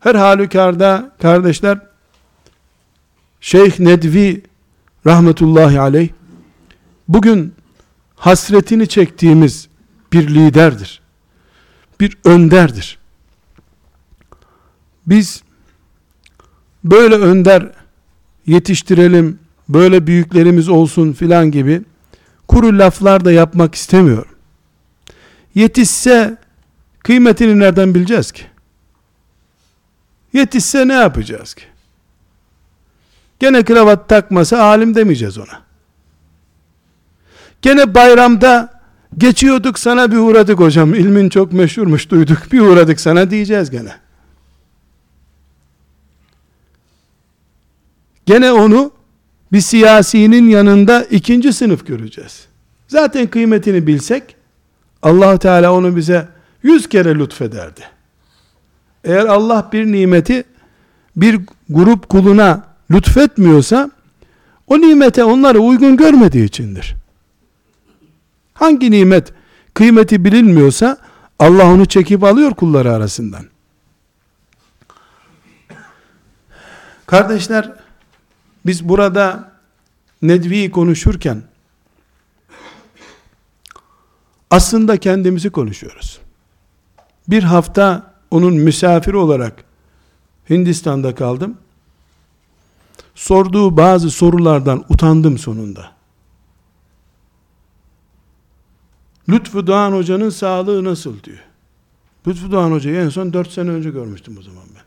Her halükarda kardeşler Şeyh Nedvi rahmetullahi aleyh bugün hasretini çektiğimiz bir liderdir. Bir önderdir. Biz böyle önder yetiştirelim, böyle büyüklerimiz olsun filan gibi kuru laflar da yapmak istemiyorum. Yetişse kıymetini nereden bileceğiz ki? Yetişse ne yapacağız ki? Gene kravat takmasa alim demeyeceğiz ona. Gene bayramda geçiyorduk sana bir uğradık hocam. ilmin çok meşhurmuş duyduk. Bir uğradık sana diyeceğiz gene. Gene onu bir siyasinin yanında ikinci sınıf göreceğiz. Zaten kıymetini bilsek allah Teala onu bize yüz kere lütfederdi. Eğer Allah bir nimeti bir grup kuluna lütfetmiyorsa o nimete onları uygun görmediği içindir. Hangi nimet kıymeti bilinmiyorsa Allah onu çekip alıyor kulları arasından. Kardeşler biz burada Nedvi'yi konuşurken aslında kendimizi konuşuyoruz. Bir hafta onun misafiri olarak Hindistan'da kaldım. Sorduğu bazı sorulardan utandım sonunda. Lütfü Doğan Hoca'nın sağlığı nasıl diyor. Lütfü Doğan Hoca'yı en son 4 sene önce görmüştüm o zaman ben.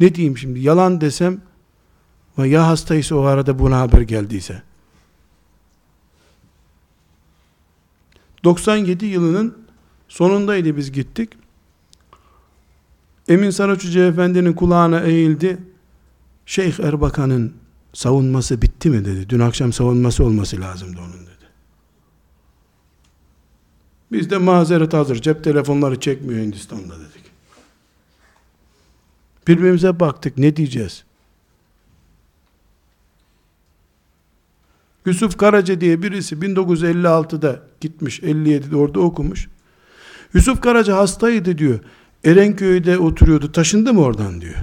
Ne diyeyim şimdi? Yalan desem ya hastaysa o arada buna haber geldiyse. 97 yılının sonundaydı biz gittik. Emin Saraç Hoca Efendi'nin kulağına eğildi. Şeyh Erbakan'ın savunması bitti mi dedi. Dün akşam savunması olması lazımdı onun dedi. Biz de mazeret hazır. Cep telefonları çekmiyor Hindistan'da dedik. Birbirimize baktık. Ne diyeceğiz? Yusuf Karaca diye birisi 1956'da gitmiş, 57'de orada okumuş. Yusuf Karaca hastaydı diyor. Erenköy'de oturuyordu. Taşındı mı oradan diyor.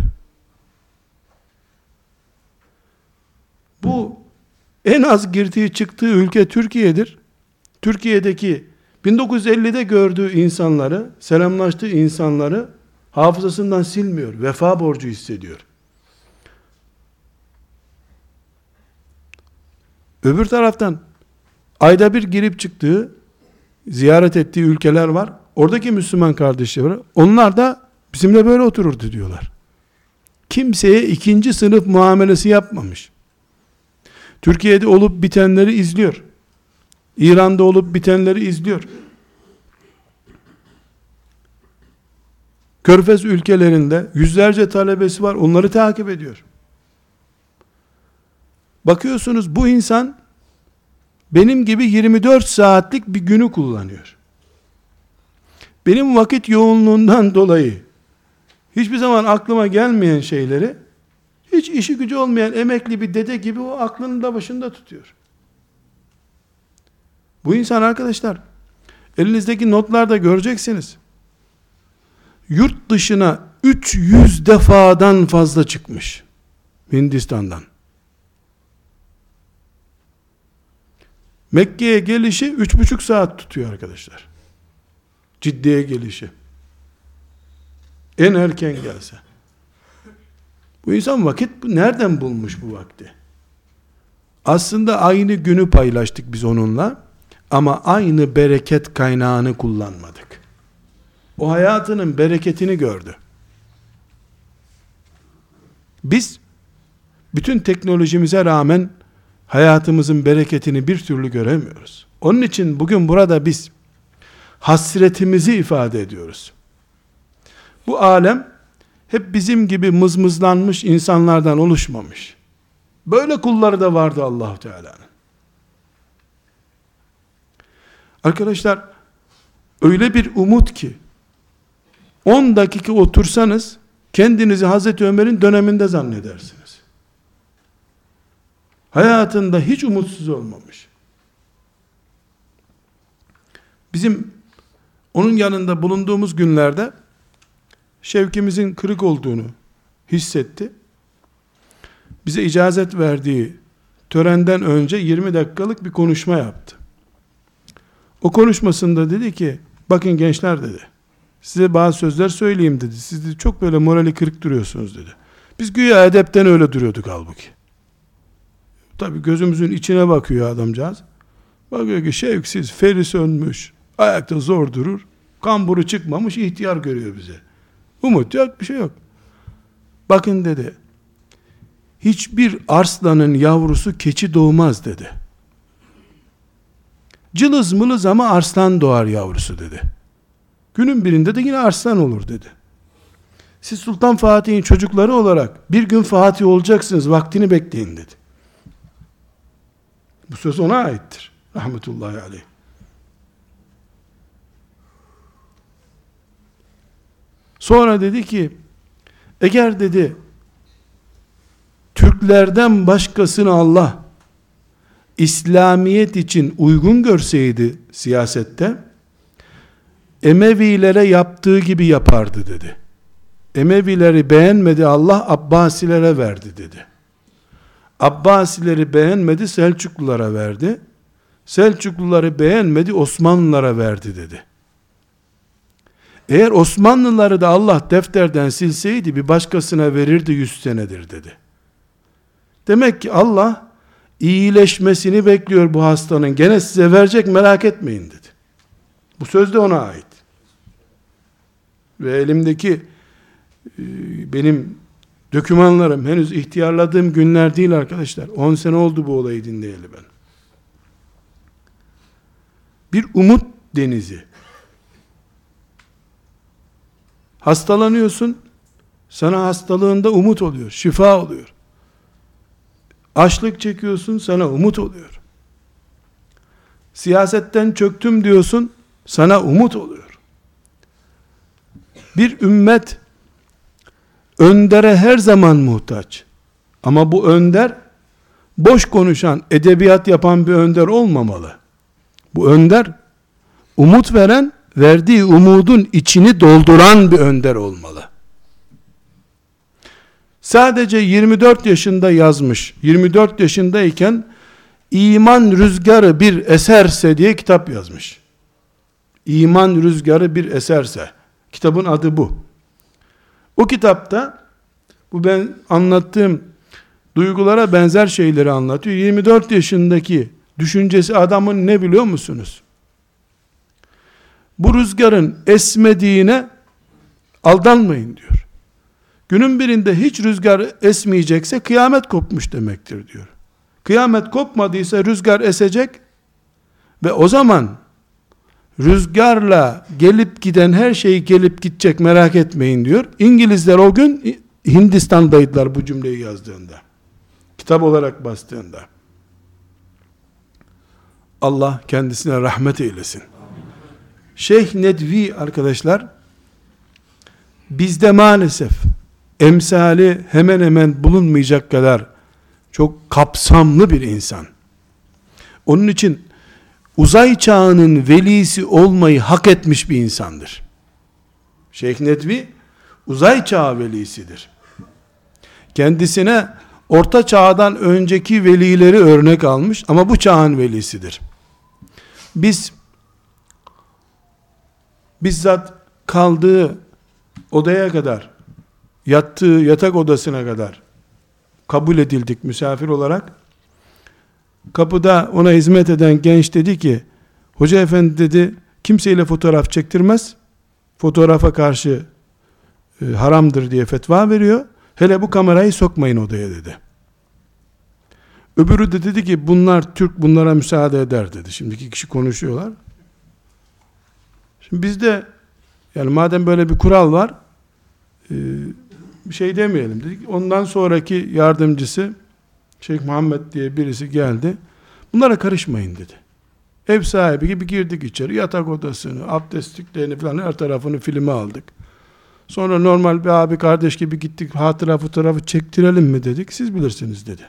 Bu en az girdiği çıktığı ülke Türkiye'dir. Türkiye'deki 1950'de gördüğü insanları, selamlaştığı insanları hafızasından silmiyor. Vefa borcu hissediyor. Öbür taraftan ayda bir girip çıktığı, ziyaret ettiği ülkeler var. Oradaki Müslüman kardeşleri. Onlar da bizimle böyle otururdu diyorlar. Kimseye ikinci sınıf muamelesi yapmamış. Türkiye'de olup bitenleri izliyor. İran'da olup bitenleri izliyor. Körfez ülkelerinde yüzlerce talebesi var. Onları takip ediyor. Bakıyorsunuz bu insan benim gibi 24 saatlik bir günü kullanıyor. Benim vakit yoğunluğundan dolayı hiçbir zaman aklıma gelmeyen şeyleri hiç işi gücü olmayan emekli bir dede gibi o aklının da başında tutuyor. Bu insan arkadaşlar elinizdeki notlarda göreceksiniz. Yurt dışına 300 defadan fazla çıkmış. Hindistan'dan. Mekke'ye gelişi üç buçuk saat tutuyor arkadaşlar. Ciddiye gelişi. En erken gelse. Bu insan vakit nereden bulmuş bu vakti? Aslında aynı günü paylaştık biz onunla ama aynı bereket kaynağını kullanmadık. O hayatının bereketini gördü. Biz bütün teknolojimize rağmen hayatımızın bereketini bir türlü göremiyoruz. Onun için bugün burada biz hasretimizi ifade ediyoruz. Bu alem hep bizim gibi mızmızlanmış insanlardan oluşmamış. Böyle kulları da vardı Allahu Teala'nın. Arkadaşlar öyle bir umut ki 10 dakika otursanız kendinizi Hazreti Ömer'in döneminde zannedersiniz. Hayatında hiç umutsuz olmamış. Bizim onun yanında bulunduğumuz günlerde şevkimizin kırık olduğunu hissetti. Bize icazet verdiği törenden önce 20 dakikalık bir konuşma yaptı. O konuşmasında dedi ki, bakın gençler dedi, size bazı sözler söyleyeyim dedi. Siz de çok böyle morali kırık duruyorsunuz dedi. Biz güya edepten öyle duruyorduk halbuki. Tabi gözümüzün içine bakıyor adamcağız. Bakıyor ki şevksiz, feri sönmüş, ayakta zor durur, kamburu çıkmamış ihtiyar görüyor bize. Umut yok, bir şey yok. Bakın dedi, hiçbir arslanın yavrusu keçi doğmaz dedi. Cılız mılız ama arslan doğar yavrusu dedi. Günün birinde de yine arslan olur dedi. Siz Sultan Fatih'in çocukları olarak bir gün Fatih olacaksınız vaktini bekleyin dedi. Bu söz ona aittir. Rahmetullahi aleyh. Sonra dedi ki eğer dedi Türklerden başkasını Allah İslamiyet için uygun görseydi siyasette Emevilere yaptığı gibi yapardı dedi. Emevileri beğenmedi Allah Abbasilere verdi dedi. Abbasileri beğenmedi Selçuklulara verdi. Selçukluları beğenmedi Osmanlılara verdi dedi. Eğer Osmanlıları da Allah defterden silseydi bir başkasına verirdi yüz senedir dedi. Demek ki Allah iyileşmesini bekliyor bu hastanın. Gene size verecek merak etmeyin dedi. Bu söz de ona ait. Ve elimdeki e, benim dokümanlarım henüz ihtiyarladığım günler değil arkadaşlar. 10 sene oldu bu olayı dinleyeli ben. Bir umut denizi. Hastalanıyorsun, sana hastalığında umut oluyor, şifa oluyor. Açlık çekiyorsun, sana umut oluyor. Siyasetten çöktüm diyorsun, sana umut oluyor. Bir ümmet öndere her zaman muhtaç. Ama bu önder boş konuşan, edebiyat yapan bir önder olmamalı. Bu önder umut veren, verdiği umudun içini dolduran bir önder olmalı. Sadece 24 yaşında yazmış. 24 yaşındayken iman rüzgarı bir eserse diye kitap yazmış. İman rüzgarı bir eserse. Kitabın adı bu. O kitapta bu ben anlattığım duygulara benzer şeyleri anlatıyor. 24 yaşındaki düşüncesi adamın ne biliyor musunuz? Bu rüzgarın esmediğine aldanmayın diyor. Günün birinde hiç rüzgar esmeyecekse kıyamet kopmuş demektir diyor. Kıyamet kopmadıysa rüzgar esecek ve o zaman rüzgarla gelip giden her şey gelip gidecek merak etmeyin diyor. İngilizler o gün Hindistan'daydılar bu cümleyi yazdığında. Kitap olarak bastığında. Allah kendisine rahmet eylesin. Şeyh Nedvi arkadaşlar bizde maalesef emsali hemen hemen bulunmayacak kadar çok kapsamlı bir insan. Onun için uzay çağının velisi olmayı hak etmiş bir insandır. Şeyh Nedvi uzay çağı velisidir. Kendisine orta çağdan önceki velileri örnek almış ama bu çağın velisidir. Biz bizzat kaldığı odaya kadar yattığı yatak odasına kadar kabul edildik misafir olarak. Kapıda ona hizmet eden genç dedi ki, hoca efendi dedi, kimseyle fotoğraf çektirmez, fotoğrafa karşı e, haramdır diye fetva veriyor, hele bu kamerayı sokmayın odaya dedi. Öbürü de dedi ki, bunlar Türk bunlara müsaade eder dedi. Şimdiki kişi konuşuyorlar. Şimdi bizde, yani madem böyle bir kural var, e, bir şey demeyelim dedik. Ondan sonraki yardımcısı Şeyh Muhammed diye birisi geldi. Bunlara karışmayın dedi. Ev sahibi gibi girdik içeri. Yatak odasını, abdestliklerini falan her tarafını filme aldık. Sonra normal bir abi kardeş gibi gittik. Hatıra fotoğrafı çektirelim mi dedik. Siz bilirsiniz dedi.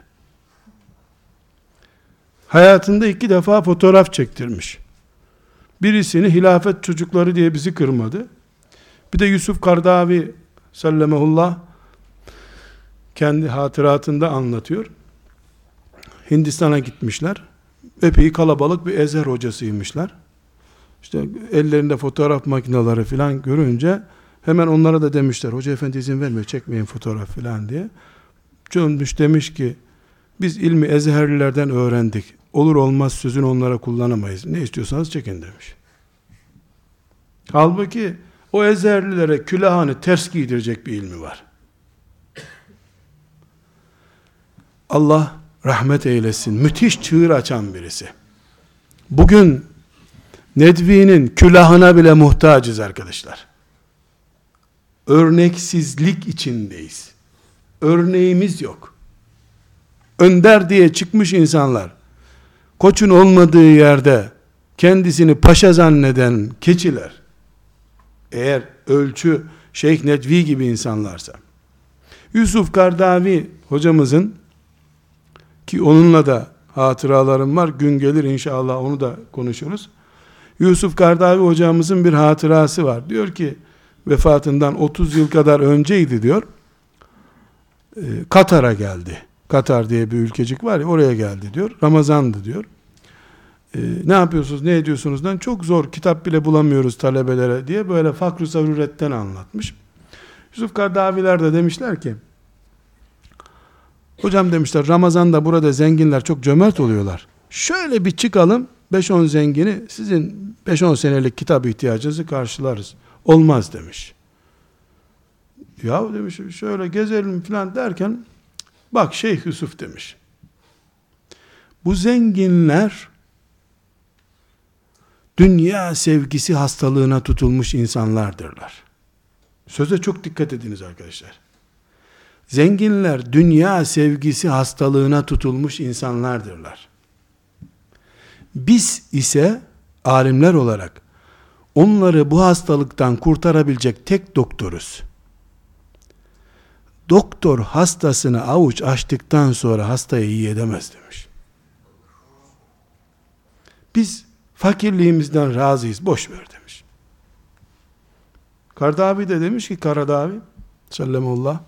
Hayatında iki defa fotoğraf çektirmiş. Birisini hilafet çocukları diye bizi kırmadı. Bir de Yusuf Kardavi sallamehullah kendi hatıratında anlatıyor. Hindistan'a gitmişler. Epey kalabalık bir ezer hocasıymışlar. İşte ellerinde fotoğraf makineleri filan görünce hemen onlara da demişler. Hoca efendi izin vermiyor çekmeyin fotoğraf filan diye. Dönmüş demiş ki biz ilmi ezherlilerden öğrendik. Olur olmaz sözünü onlara kullanamayız. Ne istiyorsanız çekin demiş. Halbuki o ezerlilere külahını ters giydirecek bir ilmi var. Allah rahmet eylesin. Müthiş çığır açan birisi. Bugün Nedvi'nin külahına bile muhtacız arkadaşlar. Örneksizlik içindeyiz. Örneğimiz yok. Önder diye çıkmış insanlar, koçun olmadığı yerde kendisini paşa zanneden keçiler, eğer ölçü Şeyh Nedvi gibi insanlarsa, Yusuf Kardavi hocamızın ki onunla da hatıralarım var. Gün gelir inşallah onu da konuşuruz. Yusuf Kardavi hocamızın bir hatırası var. Diyor ki vefatından 30 yıl kadar önceydi diyor. Ee, Katar'a geldi. Katar diye bir ülkecik var ya oraya geldi diyor. Ramazandı diyor. Ee, ne yapıyorsunuz ne ediyorsunuzdan çok zor kitap bile bulamıyoruz talebelere diye böyle fakr-ı zaruretten anlatmış. Yusuf Kardaviler de demişler ki Hocam demişler Ramazan'da burada zenginler çok cömert oluyorlar. Şöyle bir çıkalım 5-10 zengini sizin 5-10 senelik kitap ihtiyacınızı karşılarız. Olmaz demiş. Ya demiş şöyle gezelim falan derken bak Şeyh Yusuf demiş. Bu zenginler dünya sevgisi hastalığına tutulmuş insanlardırlar. Söze çok dikkat ediniz arkadaşlar. Zenginler dünya sevgisi hastalığına tutulmuş insanlardırlar. Biz ise alimler olarak onları bu hastalıktan kurtarabilecek tek doktoruz. Doktor hastasını avuç açtıktan sonra hastayı iyi edemez demiş. Biz fakirliğimizden razıyız, boş ver demiş. Kardavi de demiş ki Karadavi sallamullah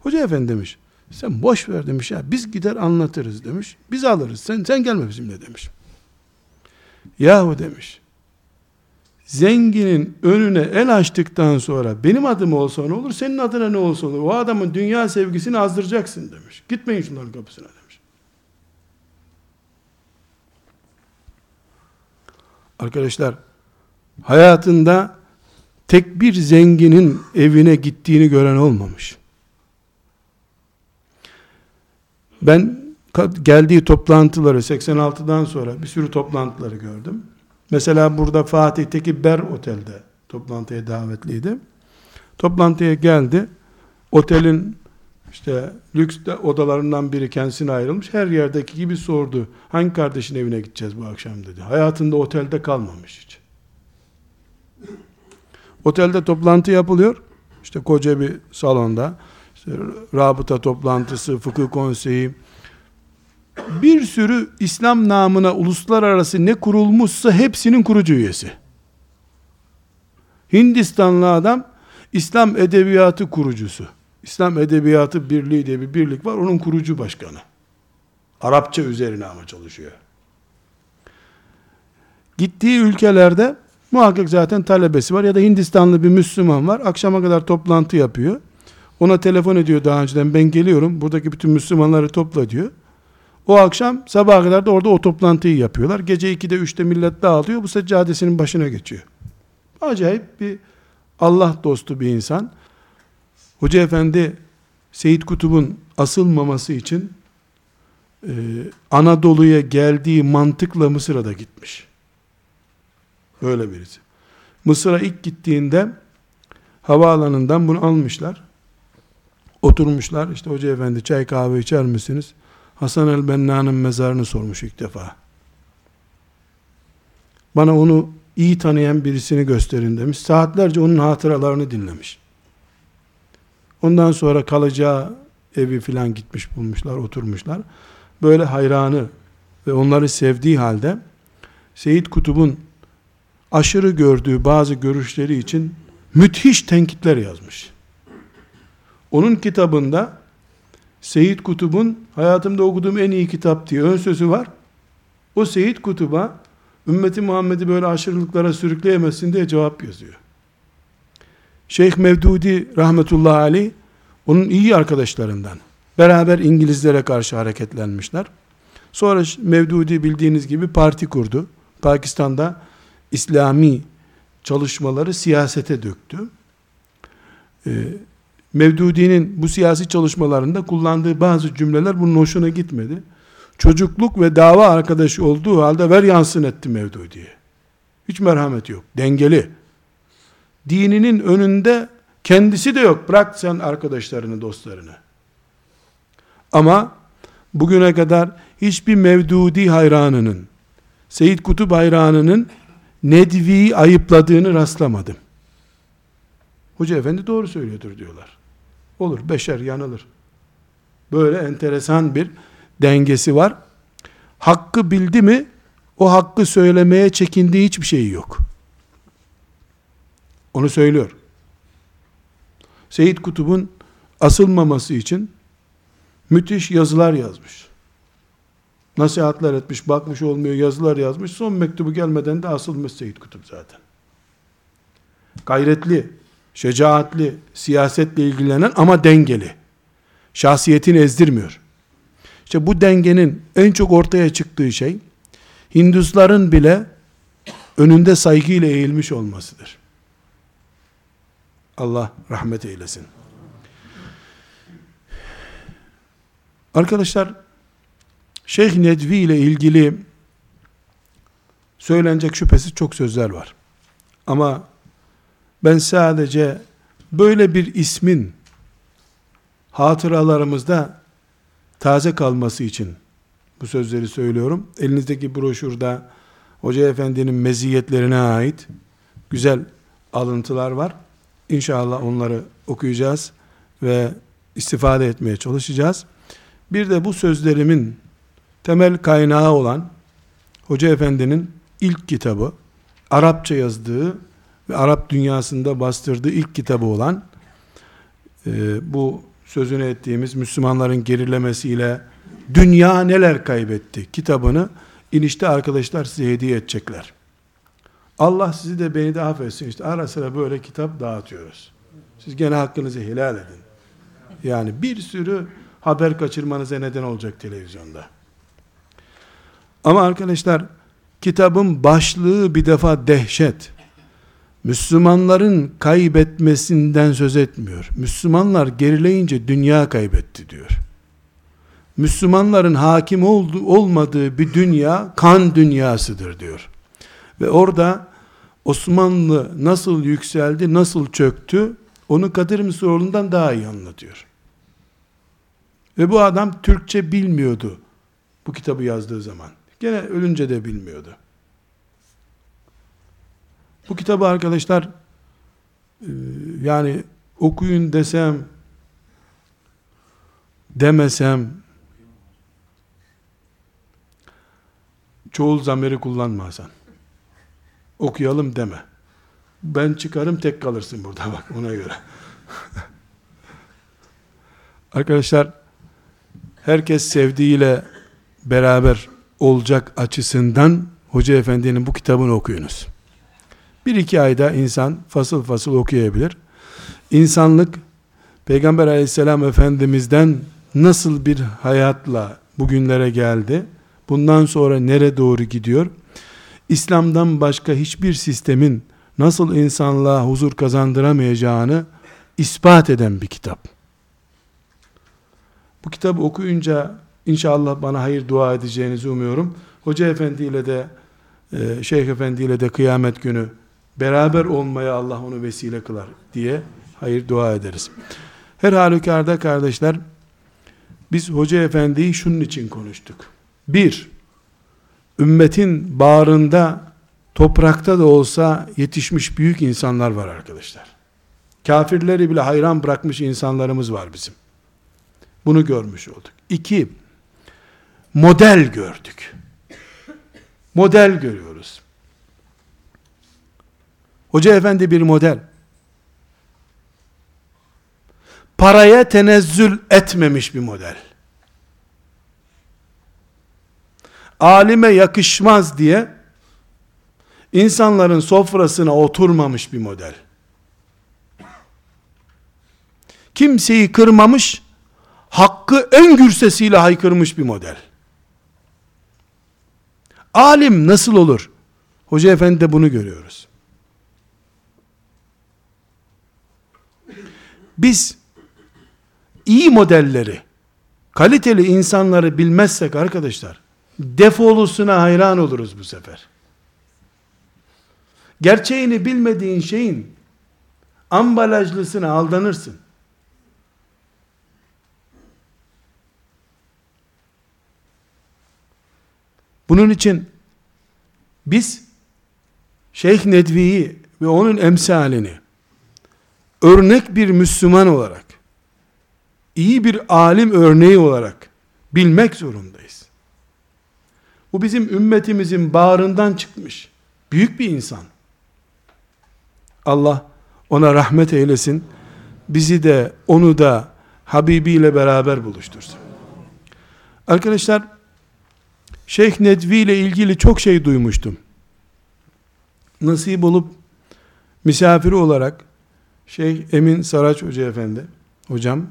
Hoca efendi demiş sen boş ver demiş ya biz gider anlatırız demiş. Biz alırız sen sen gelme bizimle demiş. Yahu demiş. Zenginin önüne el açtıktan sonra benim adım olsa ne olur, senin adına ne olsa olur. O adamın dünya sevgisini azdıracaksın demiş. Gitmeyin şunların kapısına demiş. Arkadaşlar, hayatında tek bir zenginin evine gittiğini gören olmamış. Ben geldiği toplantıları 86'dan sonra bir sürü toplantıları gördüm. Mesela burada Fatih'teki Ber Otel'de toplantıya davetliydi. Toplantıya geldi. Otelin işte lüks odalarından biri kendisine ayrılmış. Her yerdeki gibi sordu. Hangi kardeşin evine gideceğiz bu akşam dedi. Hayatında otelde kalmamış hiç. Otelde toplantı yapılıyor. İşte koca bir salonda. İşte rabıta toplantısı, fıkıh konseyi, bir sürü İslam namına uluslararası ne kurulmuşsa hepsinin kurucu üyesi. Hindistanlı adam İslam Edebiyatı kurucusu. İslam Edebiyatı Birliği diye bir birlik var. Onun kurucu başkanı. Arapça üzerine ama çalışıyor. Gittiği ülkelerde muhakkak zaten talebesi var ya da Hindistanlı bir Müslüman var. Akşama kadar toplantı yapıyor. Ona telefon ediyor daha önceden ben geliyorum buradaki bütün Müslümanları topla diyor. O akşam sabaha kadar da orada o toplantıyı yapıyorlar. Gece 2'de 3'te millet dağılıyor. Bu seccadesinin başına geçiyor. Acayip bir Allah dostu bir insan. Hoca Efendi Seyit Kutub'un asılmaması için e, Anadolu'ya geldiği mantıkla Mısır'a da gitmiş. Böyle birisi. Mısır'a ilk gittiğinde havaalanından bunu almışlar. Oturmuşlar. İşte Hoca Efendi çay kahve içer misiniz? Hasan el-Benna'nın mezarını sormuş ilk defa. Bana onu iyi tanıyan birisini gösterin demiş. Saatlerce onun hatıralarını dinlemiş. Ondan sonra kalacağı evi filan gitmiş bulmuşlar, oturmuşlar. Böyle hayranı ve onları sevdiği halde Seyit Kutub'un aşırı gördüğü bazı görüşleri için müthiş tenkitler yazmış. Onun kitabında Seyit Kutub'un hayatımda okuduğum en iyi kitap diye ön sözü var. O Seyit Kutub'a ümmeti Muhammed'i böyle aşırılıklara sürükleyemezsin diye cevap yazıyor. Şeyh Mevdudi rahmetullahi aleyh onun iyi arkadaşlarından. Beraber İngilizlere karşı hareketlenmişler. Sonra Mevdudi bildiğiniz gibi parti kurdu. Pakistan'da İslami çalışmaları siyasete döktü. Ee, Mevdudi'nin bu siyasi çalışmalarında kullandığı bazı cümleler bunun hoşuna gitmedi. Çocukluk ve dava arkadaşı olduğu halde ver yansın etti Mevdudi'ye. Hiç merhamet yok. Dengeli. Dininin önünde kendisi de yok. Bırak sen arkadaşlarını, dostlarını. Ama bugüne kadar hiçbir Mevdudi hayranının, Seyyid Kutup hayranının Nedvi'yi ayıpladığını rastlamadım. Hoca efendi doğru söylüyordur diyorlar. Olur, beşer yanılır. Böyle enteresan bir dengesi var. Hakkı bildi mi, o hakkı söylemeye çekindiği hiçbir şeyi yok. Onu söylüyor. Seyit Kutub'un asılmaması için müthiş yazılar yazmış. Nasihatler etmiş, bakmış olmuyor yazılar yazmış. Son mektubu gelmeden de asılmış Seyit Kutup zaten. Gayretli, şecaatli, siyasetle ilgilenen ama dengeli. Şahsiyetini ezdirmiyor. İşte bu dengenin en çok ortaya çıktığı şey Hindusların bile önünde saygıyla eğilmiş olmasıdır. Allah rahmet eylesin. Arkadaşlar Şeyh Nedvi ile ilgili söylenecek şüphesiz çok sözler var. Ama ben sadece böyle bir ismin hatıralarımızda taze kalması için bu sözleri söylüyorum. Elinizdeki broşürde Hoca Efendi'nin meziyetlerine ait güzel alıntılar var. İnşallah onları okuyacağız ve istifade etmeye çalışacağız. Bir de bu sözlerimin temel kaynağı olan Hoca Efendi'nin ilk kitabı, Arapça yazdığı ve Arap dünyasında bastırdığı ilk kitabı olan e, bu sözünü ettiğimiz Müslümanların gerilemesiyle dünya neler kaybetti kitabını inişte arkadaşlar size hediye edecekler. Allah sizi de beni de affetsin. İşte ara sıra böyle kitap dağıtıyoruz. Siz gene hakkınızı helal edin. Yani bir sürü haber kaçırmanıza neden olacak televizyonda. Ama arkadaşlar kitabın başlığı bir defa dehşet. Müslümanların kaybetmesinden söz etmiyor. Müslümanlar gerileyince dünya kaybetti diyor. Müslümanların hakim oldu, olmadığı bir dünya kan dünyasıdır diyor. Ve orada Osmanlı nasıl yükseldi, nasıl çöktü, onu Kadir Mısıroğlu'ndan daha iyi anlatıyor. Ve bu adam Türkçe bilmiyordu bu kitabı yazdığı zaman. Gene ölünce de bilmiyordu. Bu kitabı arkadaşlar e, yani okuyun desem demesem çoğul zamiri kullanma Hasan. Okuyalım deme. Ben çıkarım tek kalırsın burada bak ona göre. Arkadaşlar herkes sevdiğiyle beraber olacak açısından Hoca Efendi'nin bu kitabını okuyunuz. Bir iki ayda insan fasıl fasıl okuyabilir. İnsanlık Peygamber aleyhisselam Efendimiz'den nasıl bir hayatla bugünlere geldi? Bundan sonra nere doğru gidiyor? İslam'dan başka hiçbir sistemin nasıl insanlığa huzur kazandıramayacağını ispat eden bir kitap. Bu kitabı okuyunca inşallah bana hayır dua edeceğinizi umuyorum. Hoca Efendi ile de e, Şeyh Efendi ile de kıyamet günü beraber olmaya Allah onu vesile kılar diye hayır dua ederiz. Her halükarda kardeşler biz Hoca Efendi'yi şunun için konuştuk. Bir, ümmetin bağrında toprakta da olsa yetişmiş büyük insanlar var arkadaşlar. Kafirleri bile hayran bırakmış insanlarımız var bizim. Bunu görmüş olduk. İki, model gördük. Model görüyoruz. Hoca efendi bir model. Paraya tenezzül etmemiş bir model. Alime yakışmaz diye insanların sofrasına oturmamış bir model. Kimseyi kırmamış, hakkı en gürsesiyle haykırmış bir model. Alim nasıl olur? Hoca efendi de bunu görüyoruz. Biz iyi modelleri, kaliteli insanları bilmezsek arkadaşlar, defolusuna hayran oluruz bu sefer. Gerçeğini bilmediğin şeyin ambalajlısına aldanırsın. Bunun için biz Şeyh Nedvi'yi ve onun emsalini örnek bir Müslüman olarak iyi bir alim örneği olarak bilmek zorundayız. Bu bizim ümmetimizin bağrından çıkmış büyük bir insan. Allah ona rahmet eylesin. Bizi de onu da Habibi ile beraber buluştursun. Arkadaşlar Şeyh Nedvi ile ilgili çok şey duymuştum. Nasip olup misafiri olarak Şeyh Emin Saraç Hoca Efendi, hocam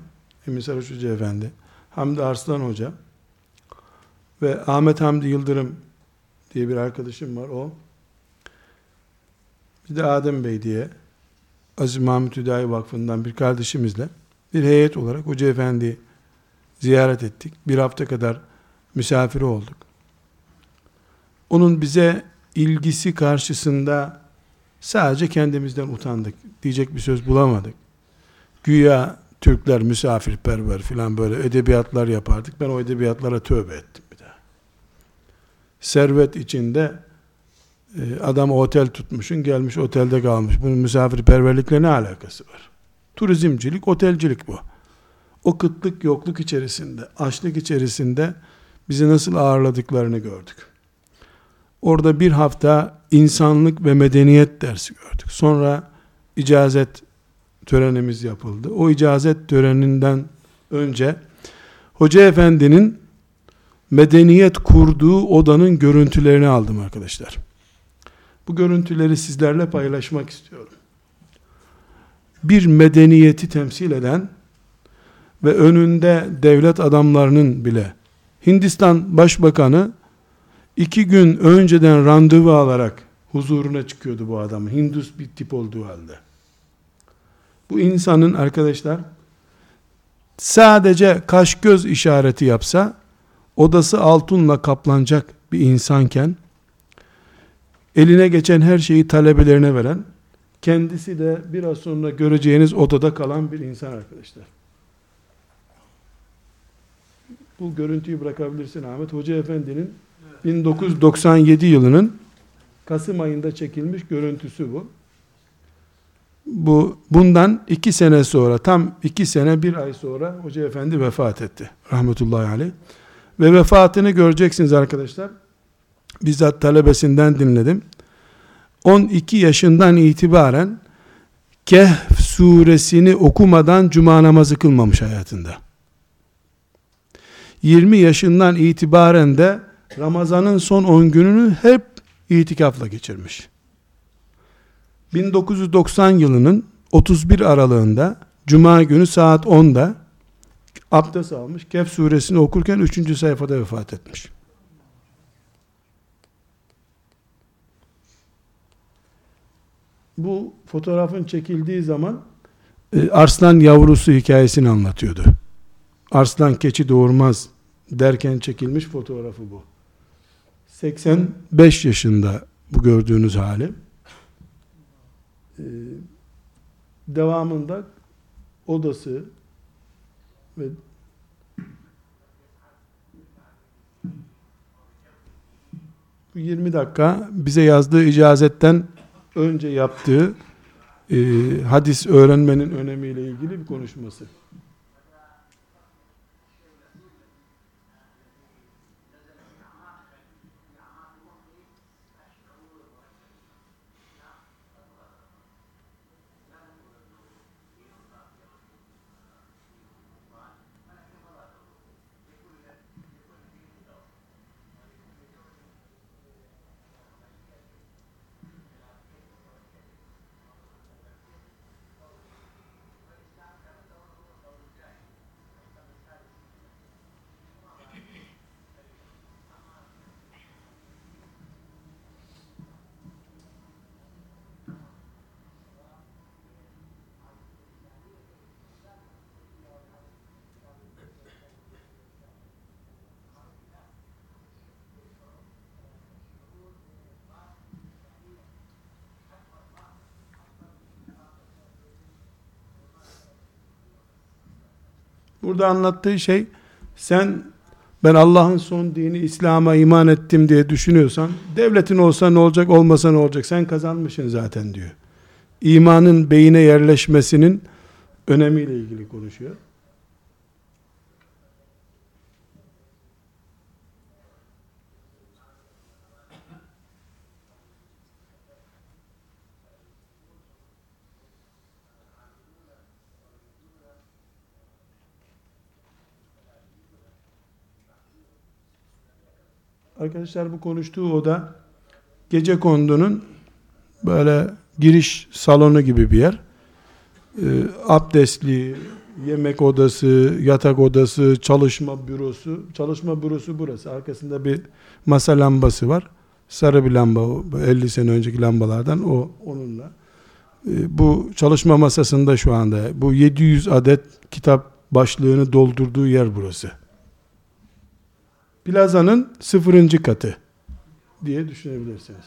Emin Saraç Hoca Efendi, Hamdi Arslan Hoca, Ve Ahmet Hamdi Yıldırım diye bir arkadaşım var o. Bir de Adem Bey diye Aziz Mahmut Hüdayi Vakfı'ndan bir kardeşimizle bir heyet olarak Hoca Efendi ziyaret ettik. Bir hafta kadar misafiri olduk. Onun bize ilgisi karşısında sadece kendimizden utandık. Diyecek bir söz bulamadık. Güya Türkler misafirperver filan böyle edebiyatlar yapardık. Ben o edebiyatlara tövbe ettim bir daha. Servet içinde e, adam otel tutmuşun gelmiş otelde kalmış. Bunun misafirperverlikle ne alakası var? Turizmcilik, otelcilik bu. O kıtlık, yokluk içerisinde, açlık içerisinde bizi nasıl ağırladıklarını gördük. Orada bir hafta insanlık ve medeniyet dersi gördük. Sonra icazet törenimiz yapıldı. O icazet töreninden önce Hoca Efendi'nin medeniyet kurduğu odanın görüntülerini aldım arkadaşlar. Bu görüntüleri sizlerle paylaşmak istiyorum. Bir medeniyeti temsil eden ve önünde devlet adamlarının bile Hindistan Başbakanı iki gün önceden randevu alarak huzuruna çıkıyordu bu adamın. Hindus bir tip olduğu halde. Bu insanın arkadaşlar sadece kaş göz işareti yapsa odası altınla kaplanacak bir insanken eline geçen her şeyi talebelerine veren kendisi de biraz sonra göreceğiniz odada kalan bir insan arkadaşlar. Bu görüntüyü bırakabilirsin Ahmet. Hoca Efendi'nin 1997 yılının Kasım ayında çekilmiş görüntüsü bu. Bu bundan iki sene sonra tam iki sene bir ay sonra Hoca Efendi vefat etti. Rahmetullahi aleyh. Ve vefatını göreceksiniz arkadaşlar. Bizzat talebesinden dinledim. 12 yaşından itibaren Kehf suresini okumadan cuma namazı kılmamış hayatında. 20 yaşından itibaren de Ramazan'ın son 10 gününü hep itikafla geçirmiş. 1990 yılının 31 aralığında Cuma günü saat 10'da abdest almış. Kehf suresini okurken 3. sayfada vefat etmiş. Bu fotoğrafın çekildiği zaman e, arslan yavrusu hikayesini anlatıyordu. Arslan keçi doğurmaz derken çekilmiş fotoğrafı bu. 85 yaşında bu gördüğünüz hali. Ee, devamında odası ve bu 20 dakika bize yazdığı icazetten önce yaptığı e, hadis öğrenmenin önemiyle ilgili bir konuşması. Burada anlattığı şey sen ben Allah'ın son dini İslam'a iman ettim diye düşünüyorsan devletin olsa ne olacak olmasa ne olacak sen kazanmışsın zaten diyor. İmanın beyine yerleşmesinin önemiyle ilgili konuşuyor. Arkadaşlar bu konuştuğu oda gece kondunun böyle giriş salonu gibi bir yer. E, abdestli, yemek odası, yatak odası, çalışma bürosu. Çalışma bürosu burası. Arkasında bir masa lambası var. Sarı bir lamba o. 50 sene önceki lambalardan o onunla. E, Bu çalışma masasında şu anda bu 700 adet kitap başlığını doldurduğu yer burası. Plazanın sıfırıncı katı diye düşünebilirsiniz.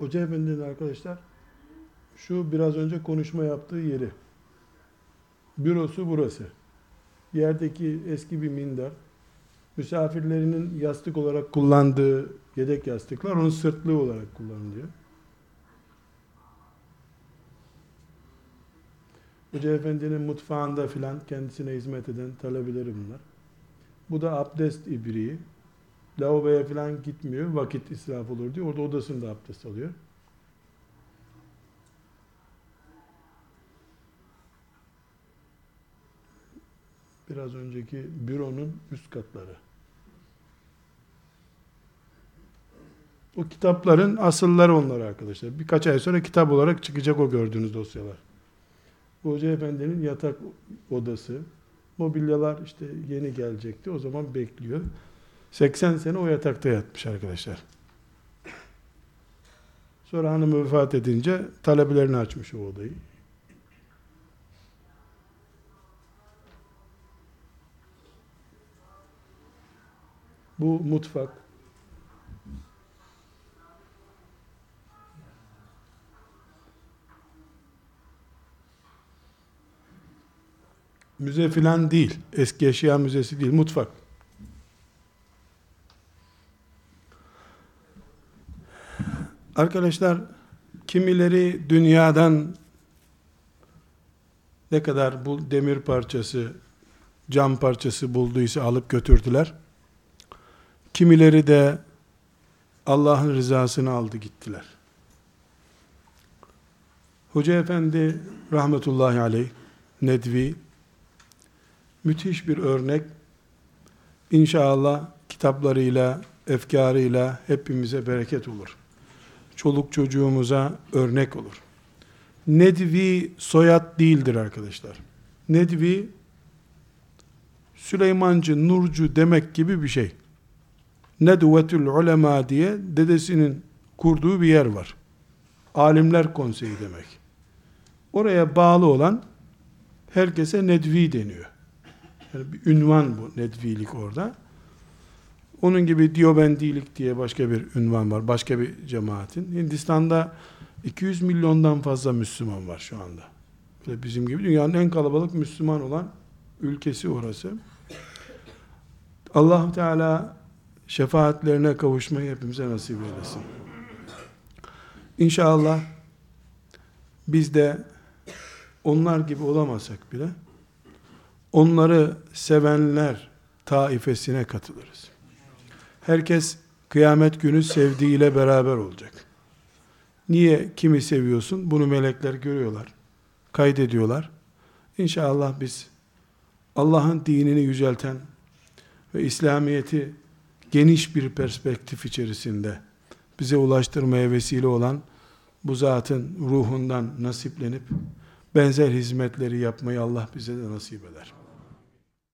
Hoca Efendi'nin arkadaşlar şu biraz önce konuşma yaptığı yeri. Bürosu burası. Yerdeki eski bir minder. Misafirlerinin yastık olarak kullandığı yedek yastıklar onun sırtlığı olarak kullanılıyor. Hoca Efendi'nin mutfağında filan kendisine hizmet eden talebeleri bunlar. Bu da abdest ibriği lavaboya falan gitmiyor. Vakit israf olur diyor. Orada odasında abdest alıyor. Biraz önceki büronun üst katları. O kitapların asılları onlar arkadaşlar. Birkaç ay sonra kitap olarak çıkacak o gördüğünüz dosyalar. Hoca Efendi'nin yatak odası, mobilyalar işte yeni gelecekti. O zaman bekliyor. 80 sene o yatakta yatmış arkadaşlar. Sonra hanımı vefat edince talebelerini açmış o odayı. Bu mutfak. Müze filan değil. Eski eşya müzesi değil. Mutfak. Arkadaşlar kimileri dünyadan ne kadar bu demir parçası, cam parçası bulduysa alıp götürdüler. Kimileri de Allah'ın rızasını aldı gittiler. Hoca Efendi rahmetullahi aleyh Nedvi müthiş bir örnek. İnşallah kitaplarıyla, efkarıyla hepimize bereket olur. Çoluk çocuğumuza örnek olur. Nedvi soyad değildir arkadaşlar. Nedvi Süleymancı, Nurcu demek gibi bir şey. Nedvetül ulema diye dedesinin kurduğu bir yer var. Alimler konseyi demek. Oraya bağlı olan herkese nedvi deniyor. Yani bir ünvan bu nedvilik orada. Onun gibi Diyobendilik diye başka bir ünvan var. Başka bir cemaatin. Hindistan'da 200 milyondan fazla Müslüman var şu anda. Ve bizim gibi dünyanın en kalabalık Müslüman olan ülkesi orası. allah Teala şefaatlerine kavuşmayı hepimize nasip eylesin. İnşallah biz de onlar gibi olamasak bile onları sevenler taifesine katılırız. Herkes kıyamet günü sevdiğiyle beraber olacak. Niye kimi seviyorsun? Bunu melekler görüyorlar. Kaydediyorlar. İnşallah biz Allah'ın dinini yücelten ve İslamiyeti geniş bir perspektif içerisinde bize ulaştırmaya vesile olan bu zatın ruhundan nasiplenip benzer hizmetleri yapmayı Allah bize de nasip eder.